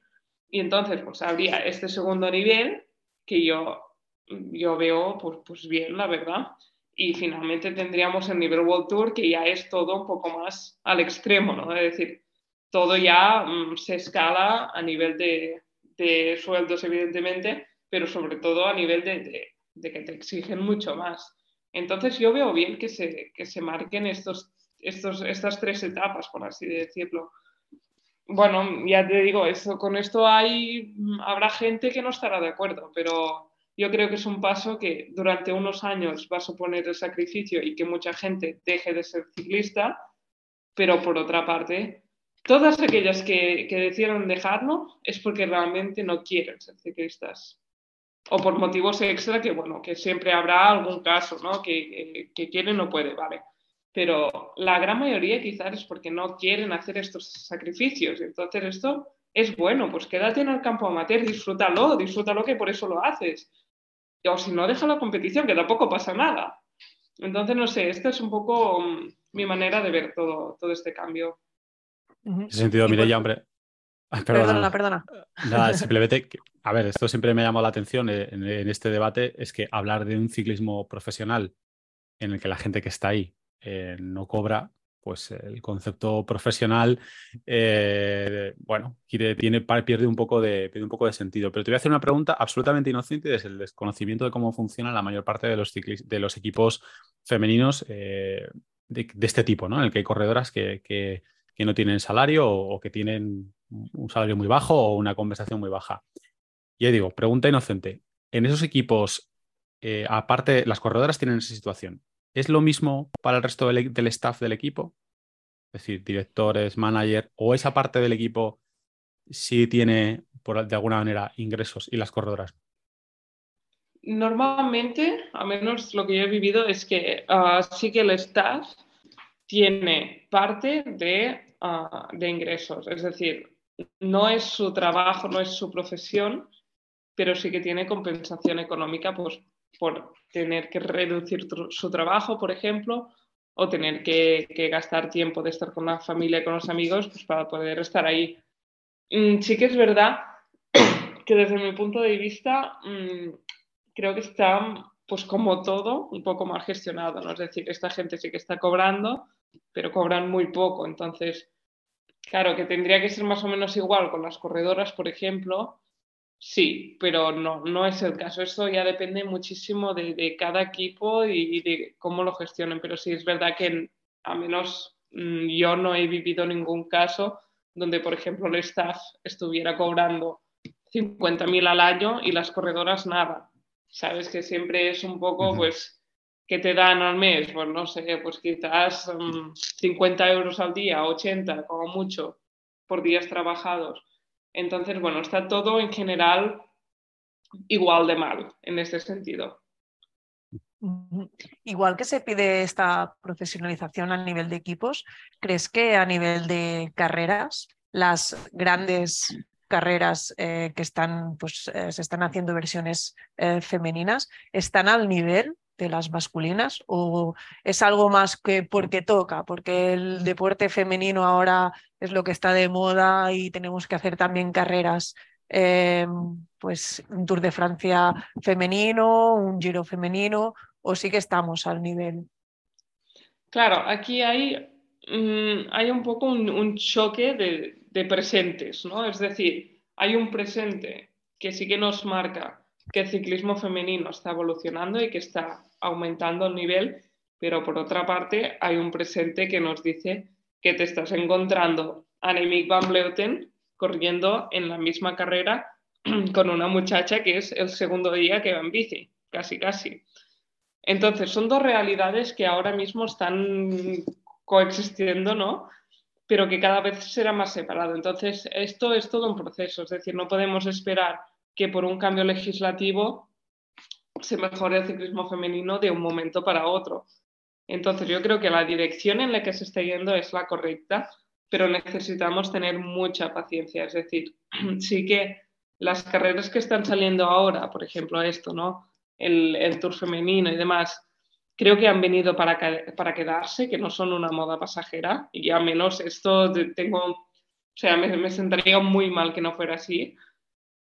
Y entonces, pues habría este segundo nivel que yo, yo veo, pues, pues bien, la verdad. Y finalmente tendríamos el nivel World Tour, que ya es todo un poco más al extremo, ¿no? Es decir, todo ya mm, se escala a nivel de, de, sueldos, evidentemente, pero sobre todo a nivel de, de, de, que te exigen mucho más. Entonces yo veo bien que se, que se marquen estos estos, estas tres etapas, por así decirlo. Bueno, ya te digo, eso, con esto hay, habrá gente que no estará de acuerdo, pero yo creo que es un paso que durante unos años va a suponer el sacrificio y que mucha gente deje de ser ciclista, pero por otra parte, todas aquellas que, que decidieron dejarlo es porque realmente no quieren ser ciclistas o por motivos extra que, bueno, que siempre habrá algún caso, ¿no? Que, que, que quiere no puede, vale pero la gran mayoría quizás es porque no quieren hacer estos sacrificios. Entonces esto es bueno, pues quédate en el campo amateur, disfrútalo, disfrútalo que por eso lo haces. O si no, deja la competición, que tampoco pasa nada. Entonces, no sé, esta es un poco mm, mi manera de ver todo, todo este cambio. En ese sentido, mire, ya, hombre. perdona, perdona. Nada, simplemente, a ver, esto siempre me ha llamado la atención en, en este debate, es que hablar de un ciclismo profesional en el que la gente que está ahí eh, no cobra, pues el concepto profesional, eh, bueno, tiene, pierde, un poco de, pierde un poco de sentido. Pero te voy a hacer una pregunta absolutamente inocente desde el desconocimiento de cómo funciona la mayor parte de los, de los equipos femeninos eh, de, este tipo, ¿no? En el que hay corredoras que, que, que no tienen salario o, que tienen un salario muy bajo o una conversación muy baja. Y digo, pregunta inocente. En esos equipos, aparte, las corredoras tienen esa situación. ¿Es lo mismo para el resto del, e-, del, staff del equipo? Es decir, directores, manager, o esa parte del equipo sí tiene, por, de alguna manera, ingresos y las corredoras? Normalmente, a menos lo que yo he vivido, es que ah, sí que el staff tiene parte de, ah, de ingresos. Es decir, no es su trabajo, no es su profesión, pero sí que tiene compensación económica pues, por tener que reducir su trabajo, por ejemplo, o tener que, gastar tiempo de estar con la familia y con los amigos pues, para poder estar ahí. Mm, sí que es verdad que desde mi punto de vista mm, creo que está, pues como todo, un poco mal gestionado. ¿no? Es decir, esta gente sí que está cobrando, pero cobran muy poco. Entonces, claro, que tendría que ser más o menos igual con las corredoras, por ejemplo, Sí, pero no, no es el caso. Eso ya depende muchísimo de, cada equipo y, de cómo lo gestionen. Pero sí es verdad que a menos mm, yo no he vivido ningún caso donde, por ejemplo, el staff estuviera cobrando 50.000 al año y las corredoras nada. Sabes que siempre es un poco, pues, que te dan al mes? Pues no sé, pues quizás 50 mm, euros al día, 80 como mucho, por días trabajados entonces, bueno, está todo en general igual de mal en este sentido. Igual que se pide esta profesionalización a nivel de equipos, ¿crees que a nivel de carreras, las grandes carreras eh, que están, pues, eh, se están haciendo versiones eh, femeninas, están al nivel de las masculinas o es algo más que porque toca, porque el deporte femenino ahora es lo que está de moda y tenemos que hacer también carreras, eh, pues un Tour de Francia femenino, un Giro femenino o sí que estamos al nivel. Claro, aquí hay, mm, hay un poco un, choque de, de presentes, ¿no? Es decir, hay un presente que sí que nos marca que el ciclismo femenino está evolucionando y que está aumentando el nivel, pero por otra parte hay un presente que nos dice que te estás encontrando a Annemiek van Vleuten corriendo en la misma carrera *clears throat* con una muchacha que es el segundo día que va en bici, casi casi. Entonces, son dos realidades que ahora mismo están coexistiendo, ¿no? Pero que cada vez será más separado. Entonces, esto es todo un proceso, es decir, no podemos esperar que por un cambio legislativo se mejore el ciclismo femenino de un momento para otro. Entonces yo creo que la dirección en la que se está yendo es la correcta, pero necesitamos tener mucha paciencia. Es decir, *clears throat* sí que las carreras que están saliendo ahora, por ejemplo esto, ¿no? El, Tour femenino y demás, creo que han venido para, quedarse, que no son una moda pasajera, y al menos esto tengo, o sea, me, me sentaría muy mal que no fuera así,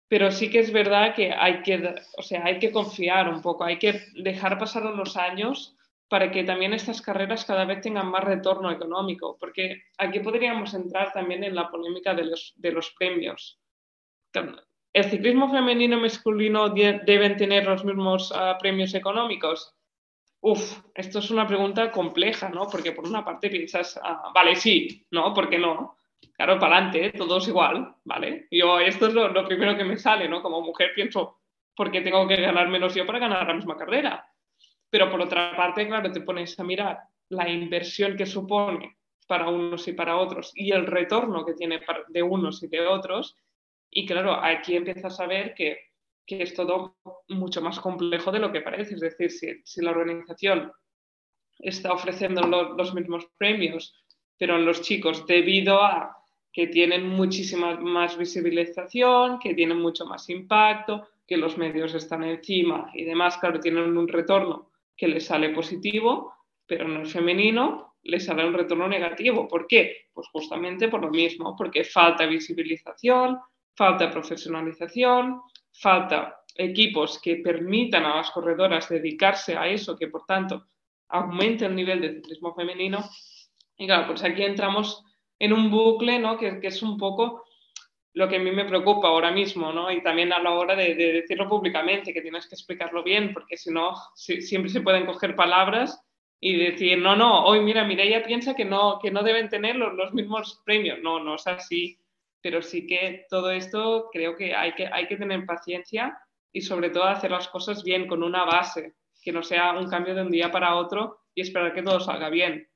pero sí que es verdad que hay que, o sea, hay que confiar un poco, hay que dejar pasar unos años para que también estas carreras cada vez tengan más retorno económico, porque aquí podríamos entrar también en la polémica de los, de los premios. ¿El ciclismo femenino y masculino deben tener los mismos ah, premios económicos? Uf, esto es una pregunta compleja, ¿no? Porque por una parte piensas, ah, vale, sí, ¿no? ¿Por qué no? Claro, para adelante, ¿eh? todo es igual, ¿vale? Yo, esto es lo, primero que me sale, ¿no? Como mujer pienso, ¿por qué tengo que ganar menos yo para ganar la misma carrera? Pero por otra parte, claro, te pones a mirar la inversión que supone para unos y para otros y el retorno que tiene de unos y de otros. Y claro, aquí empiezas a ver que, que es todo mucho más complejo de lo que parece. Es decir, si, si la organización está ofreciendo los mismos premios, pero en los chicos, debido a que tienen muchísima más visibilización, que tienen mucho más impacto, que los medios están encima y demás, claro, tienen un retorno que les sale positivo, pero en el femenino les sale un retorno negativo. ¿Por qué? Pues justamente por lo mismo, porque falta visibilización, falta profesionalización, falta equipos que permitan a las corredoras dedicarse a eso, que por tanto aumente el nivel de ciclismo femenino. Y claro, pues aquí entramos en un bucle, ¿no? Que, es un poco lo que a mí me preocupa ahora mismo, ¿no? Y también a la hora de, decirlo públicamente, que tienes que explicarlo bien, porque si no, siempre se pueden coger palabras y decir, no, no, hoy mira, Mireia piensa que no, que no deben tener los, mismos premios. No, no es así. Pero sí que todo esto creo que hay, que hay que tener paciencia y sobre todo hacer las cosas bien, con una base, que no sea un cambio de un día para otro y esperar que todo salga bien.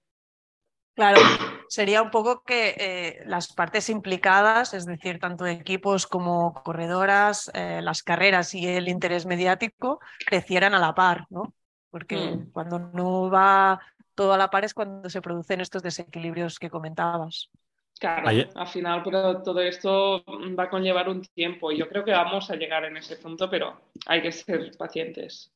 Claro, sería un poco que eh, las partes implicadas, es decir, tanto equipos como corredoras, eh, las carreras y el interés mediático crecieran a la par, ¿no? Porque Mm. cuando no va todo a la par es cuando se producen estos desequilibrios que comentabas. Claro, Ayer- al final, pero todo esto va a conllevar un tiempo y yo creo que vamos a llegar en ese punto, pero hay que ser pacientes.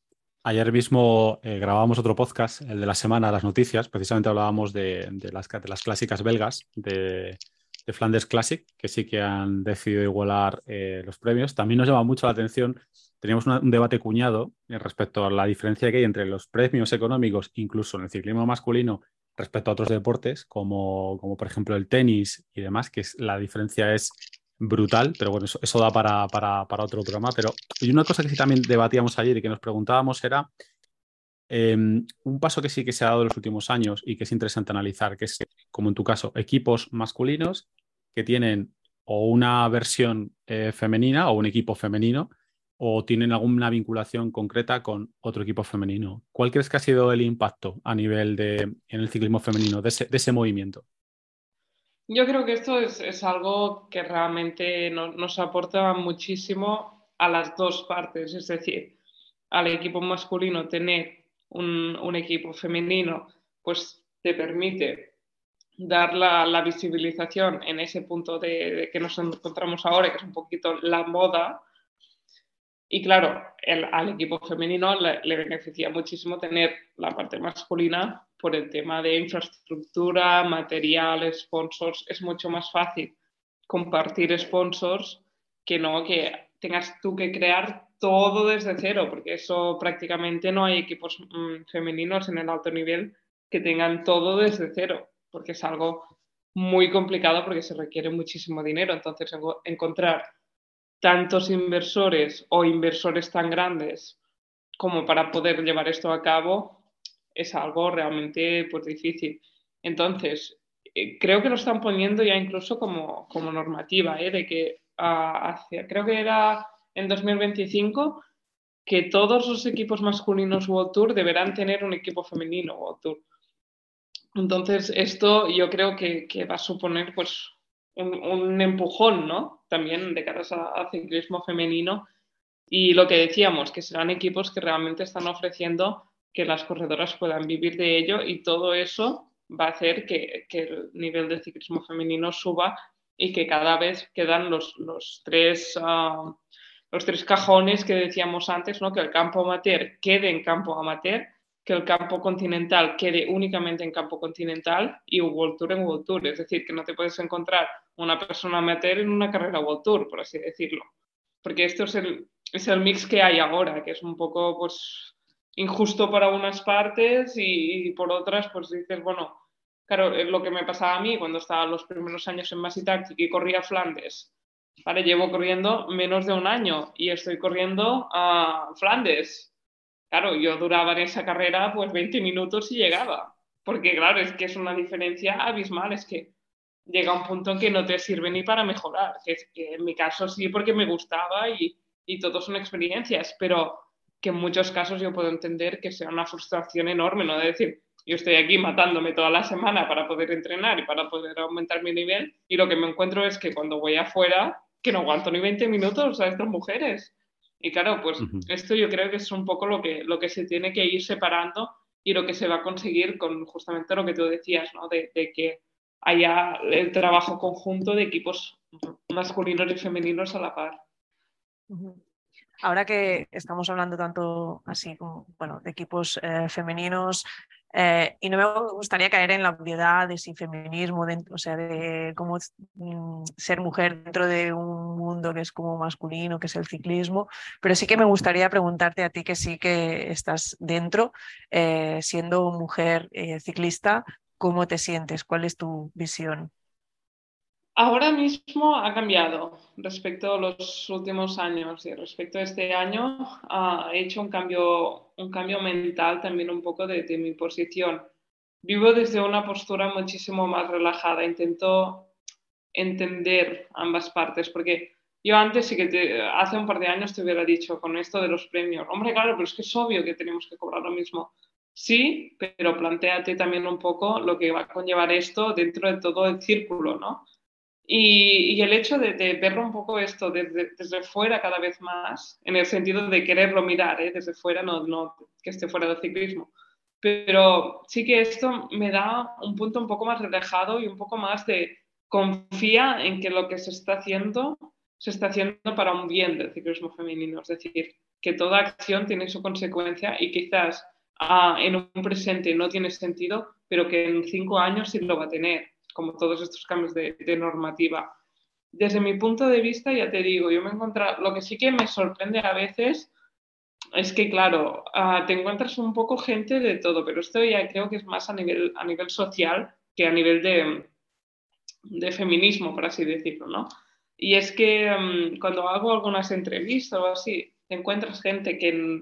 Ayer mismo eh, grabábamos otro podcast, el de la semana, las noticias. Precisamente hablábamos de, las, de las clásicas belgas, de, de Flanders Classic, que sí que han decidido igualar eh, los premios. También nos llama mucho la atención, teníamos un debate cuñado respecto a la diferencia que hay entre los premios económicos, incluso en el ciclismo masculino, respecto a otros deportes, como, como por ejemplo el tenis y demás, que es, la diferencia es brutal, pero bueno, eso, da para, para, para otro programa. Pero y una cosa que sí también debatíamos ayer y que nos preguntábamos era eh, un paso que sí que se ha dado en los últimos años y que es interesante analizar, que es, como en tu caso, equipos masculinos que tienen o una versión eh, femenina o un equipo femenino o tienen alguna vinculación concreta con otro equipo femenino. ¿Cuál crees que ha sido el impacto a nivel de en el ciclismo femenino de ese, de ese movimiento? Yo creo que esto es, es algo que realmente no- nos aporta muchísimo a las dos partes, es decir, al equipo masculino tener un, un equipo femenino, pues te permite dar la, la visibilización en ese punto de, de que nos encontramos ahora, que es un poquito la moda. Y claro, el- al equipo femenino le, le beneficia muchísimo tener la parte masculina por el tema de infraestructura, material, sponsors. Es mucho más fácil compartir sponsors que no que tengas tú que crear todo desde cero, porque eso prácticamente no hay equipos mm, femeninos en el alto nivel que tengan todo desde cero, porque es algo muy complicado porque se requiere muchísimo dinero. Entonces, enco- encontrar tantos inversores o inversores tan grandes como para poder llevar esto a cabo es algo realmente pues, difícil. Entonces, eh, creo que lo están poniendo ya incluso como, como normativa, ¿eh? de que ah, hacia, creo que era en 2025 que todos los equipos masculinos World Tour deberán tener un equipo femenino World Tour. Entonces, esto yo creo que, va a suponer pues, un, un empujón, ¿no? También de cara al ciclismo femenino. Y lo que decíamos, que serán equipos que realmente están ofreciendo que las corredoras puedan vivir de ello y todo eso va a hacer que, el nivel de ciclismo femenino suba y que cada vez quedan los, los tres, ah, los tres cajones que decíamos antes, ¿no? que el campo amateur quede en campo amateur, que el campo continental quede únicamente en campo continental y World Tour en World Tour. Es decir, que no te puedes encontrar una persona amateur en una carrera World Tour, por así decirlo. Porque esto es el, es el mix que hay ahora, que es un poco pues, injusto para unas partes y, por otras, pues dices, bueno, claro, es lo que me pasaba a mí cuando estaba los primeros años en Massy Tactic y corría Flandes. Vale, llevo corriendo menos de un año y estoy corriendo a Flandes. Claro, yo duraba en esa carrera pues 20 minutos y llegaba. Porque claro, es que es una diferencia abismal, es que llega un punto en que no te sirve ni para mejorar. Que es en mi caso sí, porque me gustaba y, y todo son experiencias, pero que en muchos casos yo puedo entender que sea una frustración enorme, ¿no? De decir, yo estoy aquí matándome toda la semana para poder entrenar y para poder aumentar mi nivel y lo que me encuentro es que cuando voy afuera, que no aguanto ni 20 minutos a estas mujeres. Y claro, pues Ujú. esto yo creo que es un poco lo que, lo que se tiene que ir separando y lo que se va a conseguir con justamente lo que tú decías, ¿no? De, de que haya el trabajo conjunto de equipos masculinos y femeninos a la par. Ujú. Ahora que estamos hablando tanto así como, bueno, de equipos eh, femeninos, eh, y no me gustaría caer en la obviedad de si feminismo, dentro, o sea, de cómo mm, ser mujer dentro de un mundo que es como masculino, que es el ciclismo, pero sí que me gustaría preguntarte a ti que sí que estás dentro, eh, siendo mujer ciclista, ¿cómo te sientes? ¿Cuál es tu visión? Ahora mismo ha cambiado respecto a los últimos años y respecto a este año uh, he hecho un cambio, un cambio mental también un poco de, de, mi posición. Vivo desde una postura muchísimo más relajada, intento entender ambas partes porque yo antes sí que te, hace un par de años te hubiera dicho con esto de los premios, hombre, claro, pero es que es obvio que tenemos que cobrar lo mismo. sí, pero planteate también un poco lo que va a conllevar esto dentro de todo el círculo, ¿no? Y, el hecho de, verlo un poco esto desde, fuera cada vez más, en el sentido de quererlo mirar ¿eh? desde fuera, no, no que esté fuera del ciclismo, pero sí que esto me da un punto un poco más relajado y un poco más de confía en que lo que se está haciendo se está haciendo para un bien del ciclismo femenino, es decir, que toda acción tiene su consecuencia y quizás ah, en un presente no tiene sentido, pero que en cinco años sí lo va a tener como todos estos cambios de, normativa. Desde mi punto de vista, ya te digo, yo me encuentro, lo que sí que me sorprende a veces es que, claro, ah, te encuentras un poco gente de todo, pero esto ya creo que es más a nivel, a nivel social que a nivel de, de feminismo, por así decirlo, ¿no? Y es que mm, cuando hago algunas entrevistas o así, te encuentras gente que,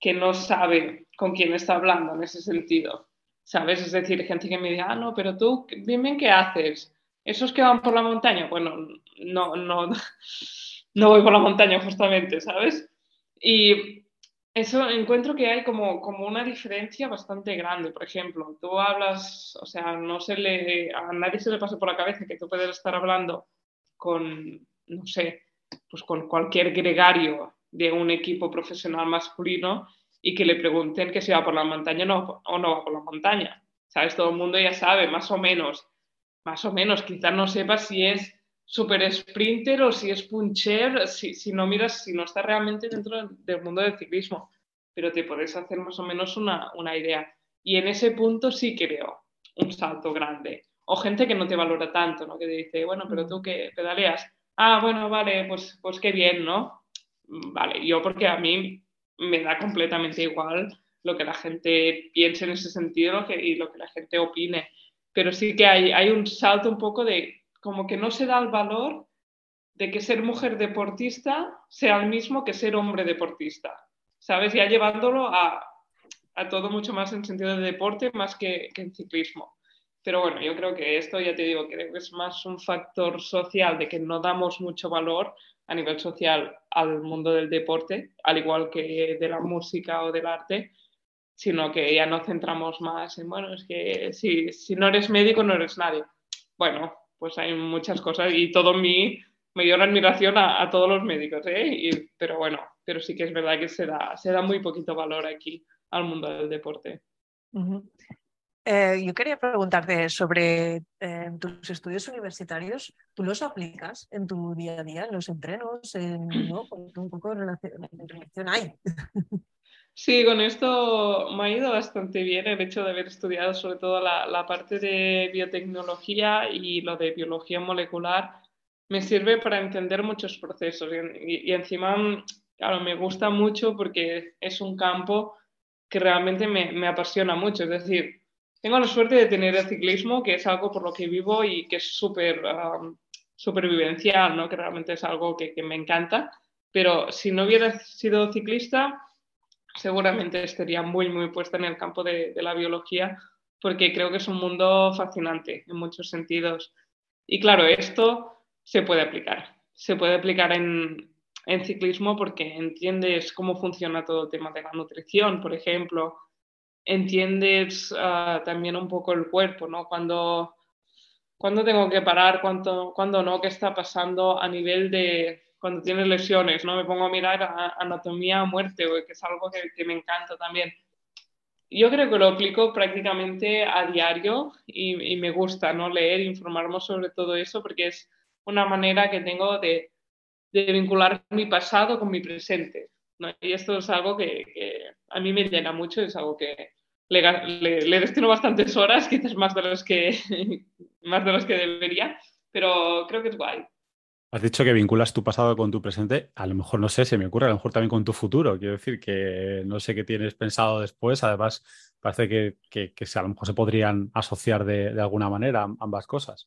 que no sabe con quién está hablando en ese sentido. ¿Sabes? Es decir, gente que me dice, ah, no, pero tú, dime qué haces. ¿Esos que van por la montaña? Bueno, no, no, *laughs* no voy por la montaña justamente, ¿sabes? Y eso encuentro que hay como, como una diferencia bastante grande. Por ejemplo, tú hablas, o sea, no se le, a nadie se le pasa por la cabeza que tú puedes estar hablando con, no sé, pues con cualquier gregario de un equipo profesional masculino y que le pregunten que si va por la montaña no, o no va por la montaña. ¿Sabes? Todo el mundo ya sabe, más o menos. Más o menos, quizás no sepa si es super sprinter o si es puncher, si, si no miras, si no está realmente dentro del mundo del ciclismo. Pero te puedes hacer más o menos una, una idea. Y en ese punto sí que veo un salto grande. O gente que no te valora tanto, ¿no? Que te dice, bueno, pero tú que pedaleas. Ah, bueno, vale, pues, pues qué bien, ¿no? Vale, yo porque a mí me da completamente igual lo que la gente piense en ese sentido y lo que la gente opine. Pero sí que hay, hay un salto un poco de como que no se da el valor de que ser mujer deportista sea el mismo que ser hombre deportista. ¿Sabes? Ya llevándolo a, a todo mucho más en sentido de deporte más que, que en ciclismo. Pero bueno, yo creo que esto, ya te digo, creo que es más un factor social de que no damos mucho valor a nivel social al mundo del deporte, al igual que de la música o del arte, sino que ya nos centramos más en, bueno, es que si, si no eres médico no eres nadie. Bueno, pues hay muchas cosas y todo mi me admiración a, todos los médicos, ¿eh? Pero bueno, pero sí que es verdad que se da, se da muy poquito valor aquí al mundo del deporte. Eh, yo quería preguntarte sobre eh, tus estudios universitarios. ¿Tú los aplicas en tu día a día, en los entrenos? En, ¿no? *clears throat* Un poco de relación, hay. *laughs* Sí, con esto me ha ido bastante bien el hecho de haber estudiado sobre todo la, la parte de biotecnología y lo de biología molecular. Me sirve para entender muchos procesos y, y encima, claro, me gusta mucho porque es un campo que realmente me, me apasiona mucho. Es decir, tengo la suerte de tener el ciclismo, que es algo por lo que vivo y que es súper supervivencial, ¿no? que realmente es algo que, me encanta. Pero si no hubiera sido ciclista, seguramente estaría muy, muy puesta en el campo de, la biología, porque creo que es un mundo fascinante en muchos sentidos. Y claro, esto se puede aplicar. Se puede aplicar en, en ciclismo porque entiendes cómo funciona todo el tema de la nutrición, por ejemplo, entiendes ah, también un poco el cuerpo, ¿no? Cuando, cuando tengo que parar, cuando, cuando no, qué está pasando a nivel de cuando tienes lesiones, ¿no? Me pongo a mirar anatomía a muerte, que es algo que, que, me encanta también. Yo creo que lo aplico prácticamente a diario y, y me gusta, ¿no? Leer, informarme sobre todo eso, porque es una manera que tengo de, de vincular mi pasado con mi presente. ¿no? Y esto es algo que, que, a mí me llena mucho, es algo que, le, destino bastantes horas, *laughs* quizás más de las que, *laughs* más de las que debería, pero creo que es guay. Has dicho que vinculas tu pasado con tu presente. A lo mejor, no sé, se me ocurre, a lo mejor también con tu futuro. Quiero decir que no sé qué tienes pensado después. Además, parece que, que, a lo mejor se podrían asociar de, de, alguna manera ambas cosas.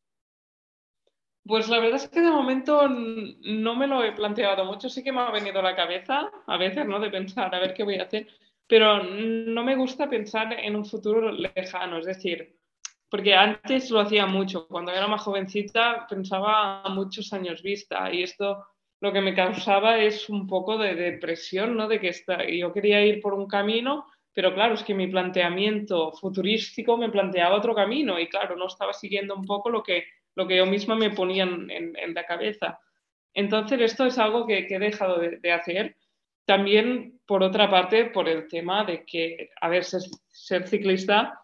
Pues la verdad es que de momento no me lo he planteado mucho. Sí que me ha venido a la cabeza a veces, ¿no? De pensar a ver qué voy a hacer pero no me gusta pensar en un futuro lejano, es decir, porque antes lo hacía mucho, cuando era más jovencita pensaba a muchos años vista y esto lo que me causaba es un poco de depresión, ¿no? De que yo quería ir por un camino, pero claro, es que mi planteamiento futurístico me planteaba otro camino y claro, no estaba siguiendo un poco lo que, lo que yo misma me ponía en, la cabeza. Entonces, esto es algo que, he dejado de, hacer. También, por otra parte, por el tema de que, a ver, ser, ciclista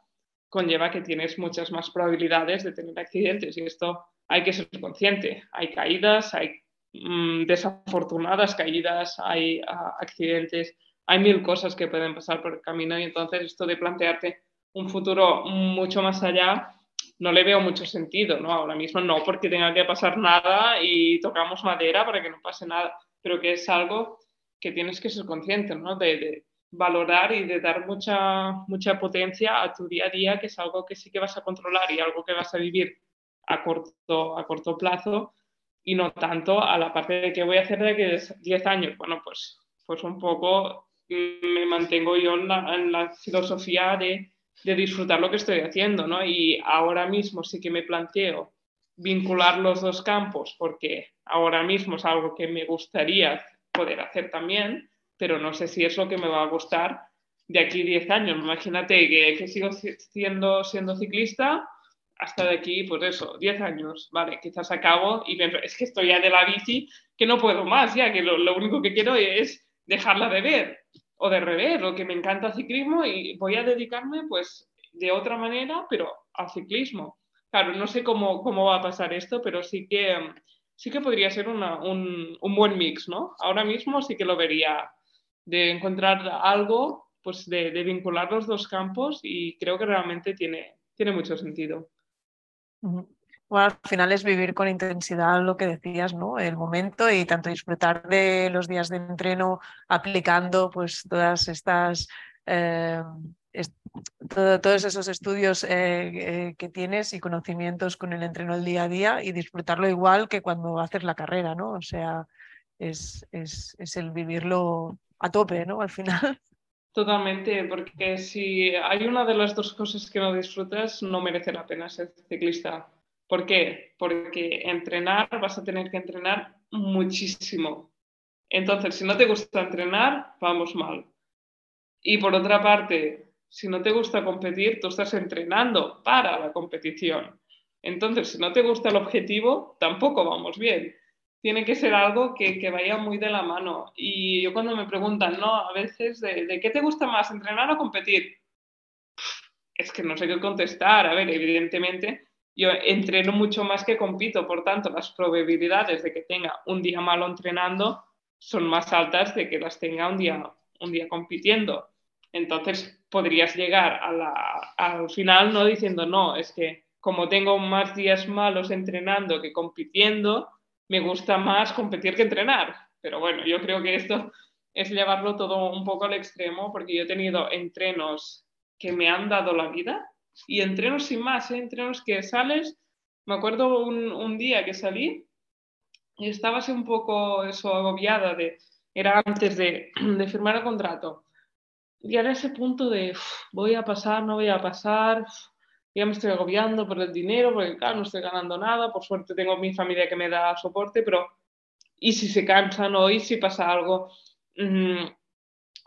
conlleva que tienes muchas más probabilidades de tener accidentes y esto hay que ser consciente. Hay caídas, hay mm, desafortunadas caídas, hay accidentes hay mil cosas que pueden pasar por el camino y entonces esto de plantearte un futuro mucho más allá no le veo mucho sentido, ¿no? Ahora mismo no porque tenga que pasar nada y tocamos madera para que no pase nada, pero que es algo que tienes que ser consciente, ¿no? De, valorar y de dar mucha, mucha potencia a tu día a día, que es algo que sí que vas a controlar y algo que vas a vivir a corto, a corto plazo y no tanto a la parte de que voy a hacer de que 10 años. Bueno, pues, pues un poco me mantengo yo en la, filosofía de, disfrutar lo que estoy haciendo, ¿no? Y ahora mismo sí que me planteo vincular los dos campos porque ahora mismo es algo que me gustaría poder hacer también, pero no sé si es lo que me va a gustar de aquí 10 años. Imagínate que, sigo siendo, siendo ciclista hasta de aquí, pues eso, 10 años, vale, quizás acabo y es que estoy ya de la bici que no puedo más, ya que lo, lo único que quiero es dejarla de ver o de revés, o que me encanta ciclismo y voy a dedicarme pues de otra manera, pero al ciclismo. Claro, no sé cómo, cómo va a pasar esto, pero sí que, sí que podría ser un, un, buen mix, ¿no? Ahora mismo sí que lo vería de encontrar algo, pues de, de, vincular los dos campos y creo que realmente tiene, tiene mucho sentido. Bueno, al final es vivir con intensidad lo que decías, ¿no? El momento y tanto disfrutar de los días de entreno aplicando pues todas estas eh, todos esos estudios eh, eh, que tienes y conocimientos con el entreno el día a día y disfrutarlo igual que cuando haces la carrera, ¿no? O sea, es, es, es el vivirlo a tope, ¿no? Al final. *laughs* Totalmente, porque si hay una de las dos cosas que no disfrutas, no merece la pena ser ciclista ¿Por qué? Porque entrenar vas a tener que entrenar muchísimo. Entonces, si no te gusta entrenar, vamos mal. Y por otra parte, si no te gusta competir, tú estás entrenando para la competición. Entonces, si no te gusta el objetivo, tampoco vamos bien. Tiene que ser algo que, vaya muy de la mano. Y yo cuando me preguntan, ¿no? A veces, ¿de, ¿de qué te gusta más, entrenar o competir? Es que no sé qué contestar. A ver, evidentemente, yo entreno mucho más que compito, por tanto, las probabilidades de que tenga un día malo entrenando son más altas de que las tenga un día, un día compitiendo. Entonces, podrías llegar al final no diciendo, no, es que como tengo más días malos entrenando que compitiendo, me gusta más competir que entrenar. Pero bueno, yo creo que esto es llevarlo todo un poco al extremo porque yo he tenido entrenos que me han dado la vida y entrenos sin más, ¿eh? entrenos que sales. Me acuerdo un, día que salí y estaba un poco eso, agobiada, de, era antes de, *clears throat* firmar el contrato. Y era ese punto de voy a pasar, no voy a pasar, ya me estoy agobiando por el dinero, porque claro, no estoy ganando nada, por suerte tengo mi familia que me da soporte, pero ¿y si se cansan o y si pasa algo? Mm,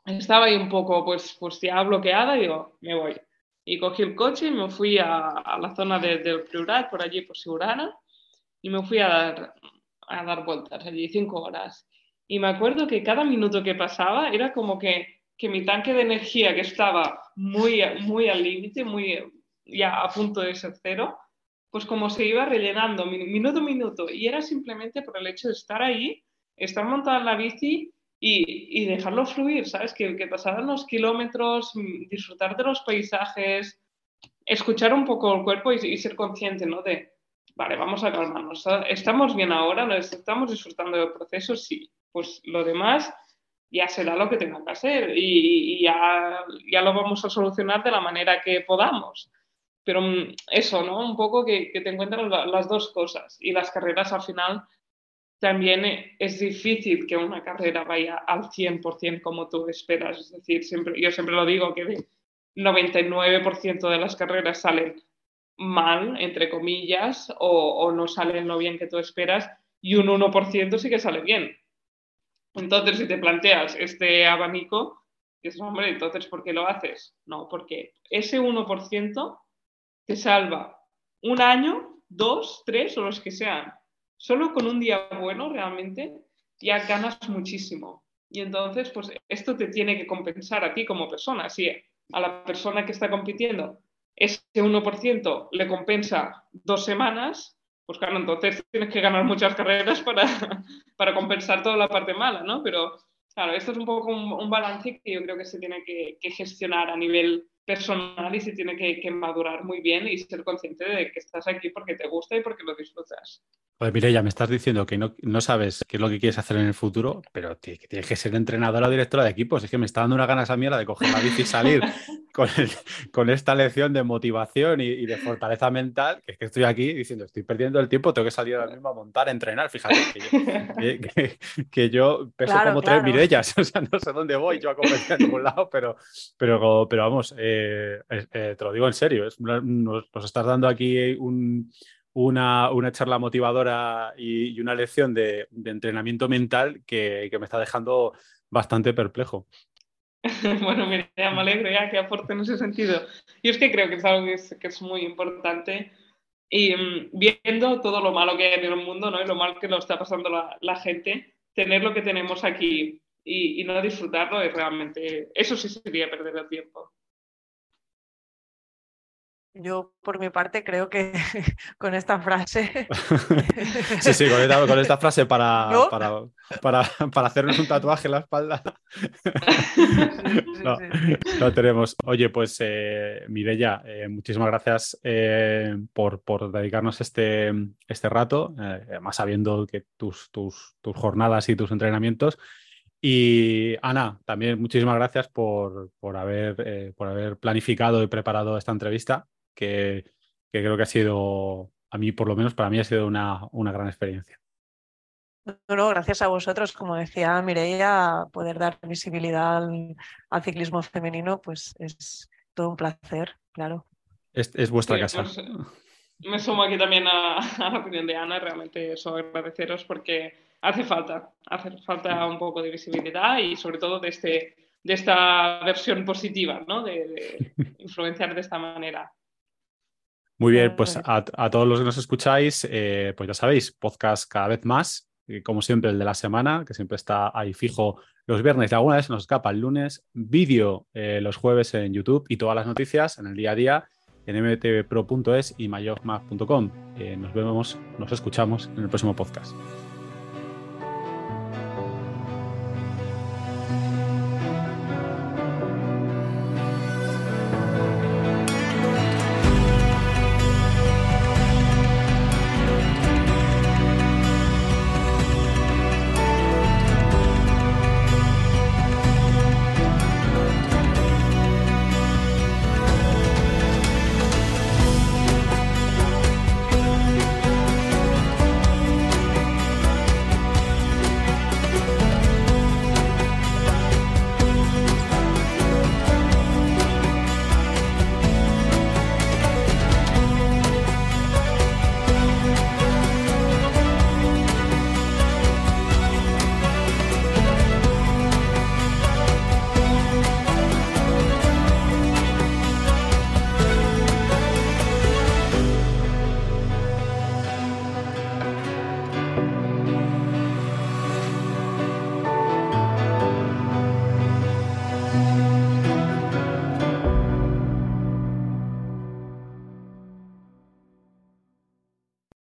estaba ahí un poco, pues, pues ya bloqueada y digo, me voy. Y cogí el coche y me fui a, la zona del Priorat, por allí, por Sigurana, y me fui a dar, a dar vueltas allí, cinco horas. Y me acuerdo que cada minuto que pasaba era como que, que mi tanque de energía, que estaba muy, muy al límite, muy ya a punto de ser cero, pues como se iba rellenando minuto a minuto. Y era simplemente por el hecho de estar ahí, estar montada en la bici y, dejarlo fluir, ¿sabes? Que, que pasaran los kilómetros, mm, disfrutar de los paisajes, escuchar un poco el cuerpo y, ser consciente, ¿no? De, vale, vamos a calmarnos. ¿Estamos bien ahora? ¿Estamos disfrutando del proceso? Sí. Pues lo demás ya será lo que tenga que hacer y, ya, ya, lo vamos a solucionar de la manera que podamos. Pero mm, eso, ¿no? Un poco que, que te encuentras las dos cosas y las carreras al final también es difícil que una carrera vaya al 100% como tú esperas. Es decir, siempre, yo siempre lo digo que el 99% de las carreras salen mal, entre comillas, o, no salen lo bien que tú esperas, y un 1% sí que sale bien. Entonces, si te planteas este abanico, dices, hombre, entonces, ¿por qué lo haces? No, porque ese 1% te salva un año, dos, tres o los que sean. Solo con un día bueno realmente ya ganas muchísimo. Y entonces, pues esto te tiene que compensar a ti como persona. Si a la persona que está compitiendo ese 1% le compensa dos semanas, pues claro, entonces tienes que ganar muchas carreras para, *laughs* para compensar toda la parte mala, ¿no? Pero claro, esto es un poco un, balance que yo creo que se tiene que, gestionar a nivel personal y se tiene que, que, madurar muy bien y ser consciente de que estás aquí porque te gusta y porque lo disfrutas. Pues mire, ya me estás diciendo que no, no, sabes qué es lo que quieres hacer en el futuro, pero tienes que ser entrenadora o directora de equipos. Es que me está dando una gana esa mierda de coger la bici y salir *laughs* con, con, esta lección de motivación y, de fortaleza mental, que es que estoy aquí diciendo, estoy perdiendo el tiempo, tengo que salir ahora mismo a montar, a entrenar. Fíjate que yo, que, *laughs* yo peso como tres Mirellas, *laughs* o sea, no sé dónde voy yo a competir en ningún lado, pero, pero, pero vamos, eh, eh, te lo digo en serio, nos, estás dando aquí una, una, charla motivadora y, una lección de, entrenamiento mental que, que, me está dejando bastante perplejo. *laughs* bueno, mira, me alegro ya que aporte en ese sentido. Y es que creo que es algo que es, que es muy importante y mm, viendo todo lo malo que hay en el mundo ¿no? y lo mal que lo está pasando la, la gente, tener lo que tenemos aquí y, y, no disfrutarlo es realmente, eso sí sería perder el tiempo. Yo, por mi parte, creo que *laughs* con esta frase. *laughs* sí, sí, con esta, frase para, para, para, *laughs* para, hacernos un tatuaje en la espalda. no, no, tenemos. Oye, pues, eh, Mireya, eh, muchísimas gracias eh, por, por, dedicarnos este, este rato, además sabiendo que tus, tus, tus jornadas y tus entrenamientos. Y Ana, también muchísimas gracias por, por, haber, por haber planificado y preparado esta entrevista que, creo que ha sido, a mí por lo menos para mí ha sido una, una gran experiencia. No, gracias a vosotros, como decía Mireia, poder dar visibilidad al, ciclismo femenino, pues es todo un placer, claro. Es, es vuestra casa. Pues, me sumo aquí también a, a, la opinión de Ana, realmente eso agradeceros porque hace falta, hace falta un poco de visibilidad y sobre todo de, este, de esta versión positiva, ¿no? de, de *laughs* influenciar de esta manera. Muy bien, pues a, todos los que nos escucháis, eh, pues ya sabéis, podcast cada vez más, como siempre el de la semana, que siempre está ahí fijo los viernes y alguna vez nos escapa el lunes, vídeo eh, los jueves en YouTube y todas las noticias en el día a día en mtvpro.es y mayofmag.com. Eh, nos vemos, nos escuchamos en el próximo podcast.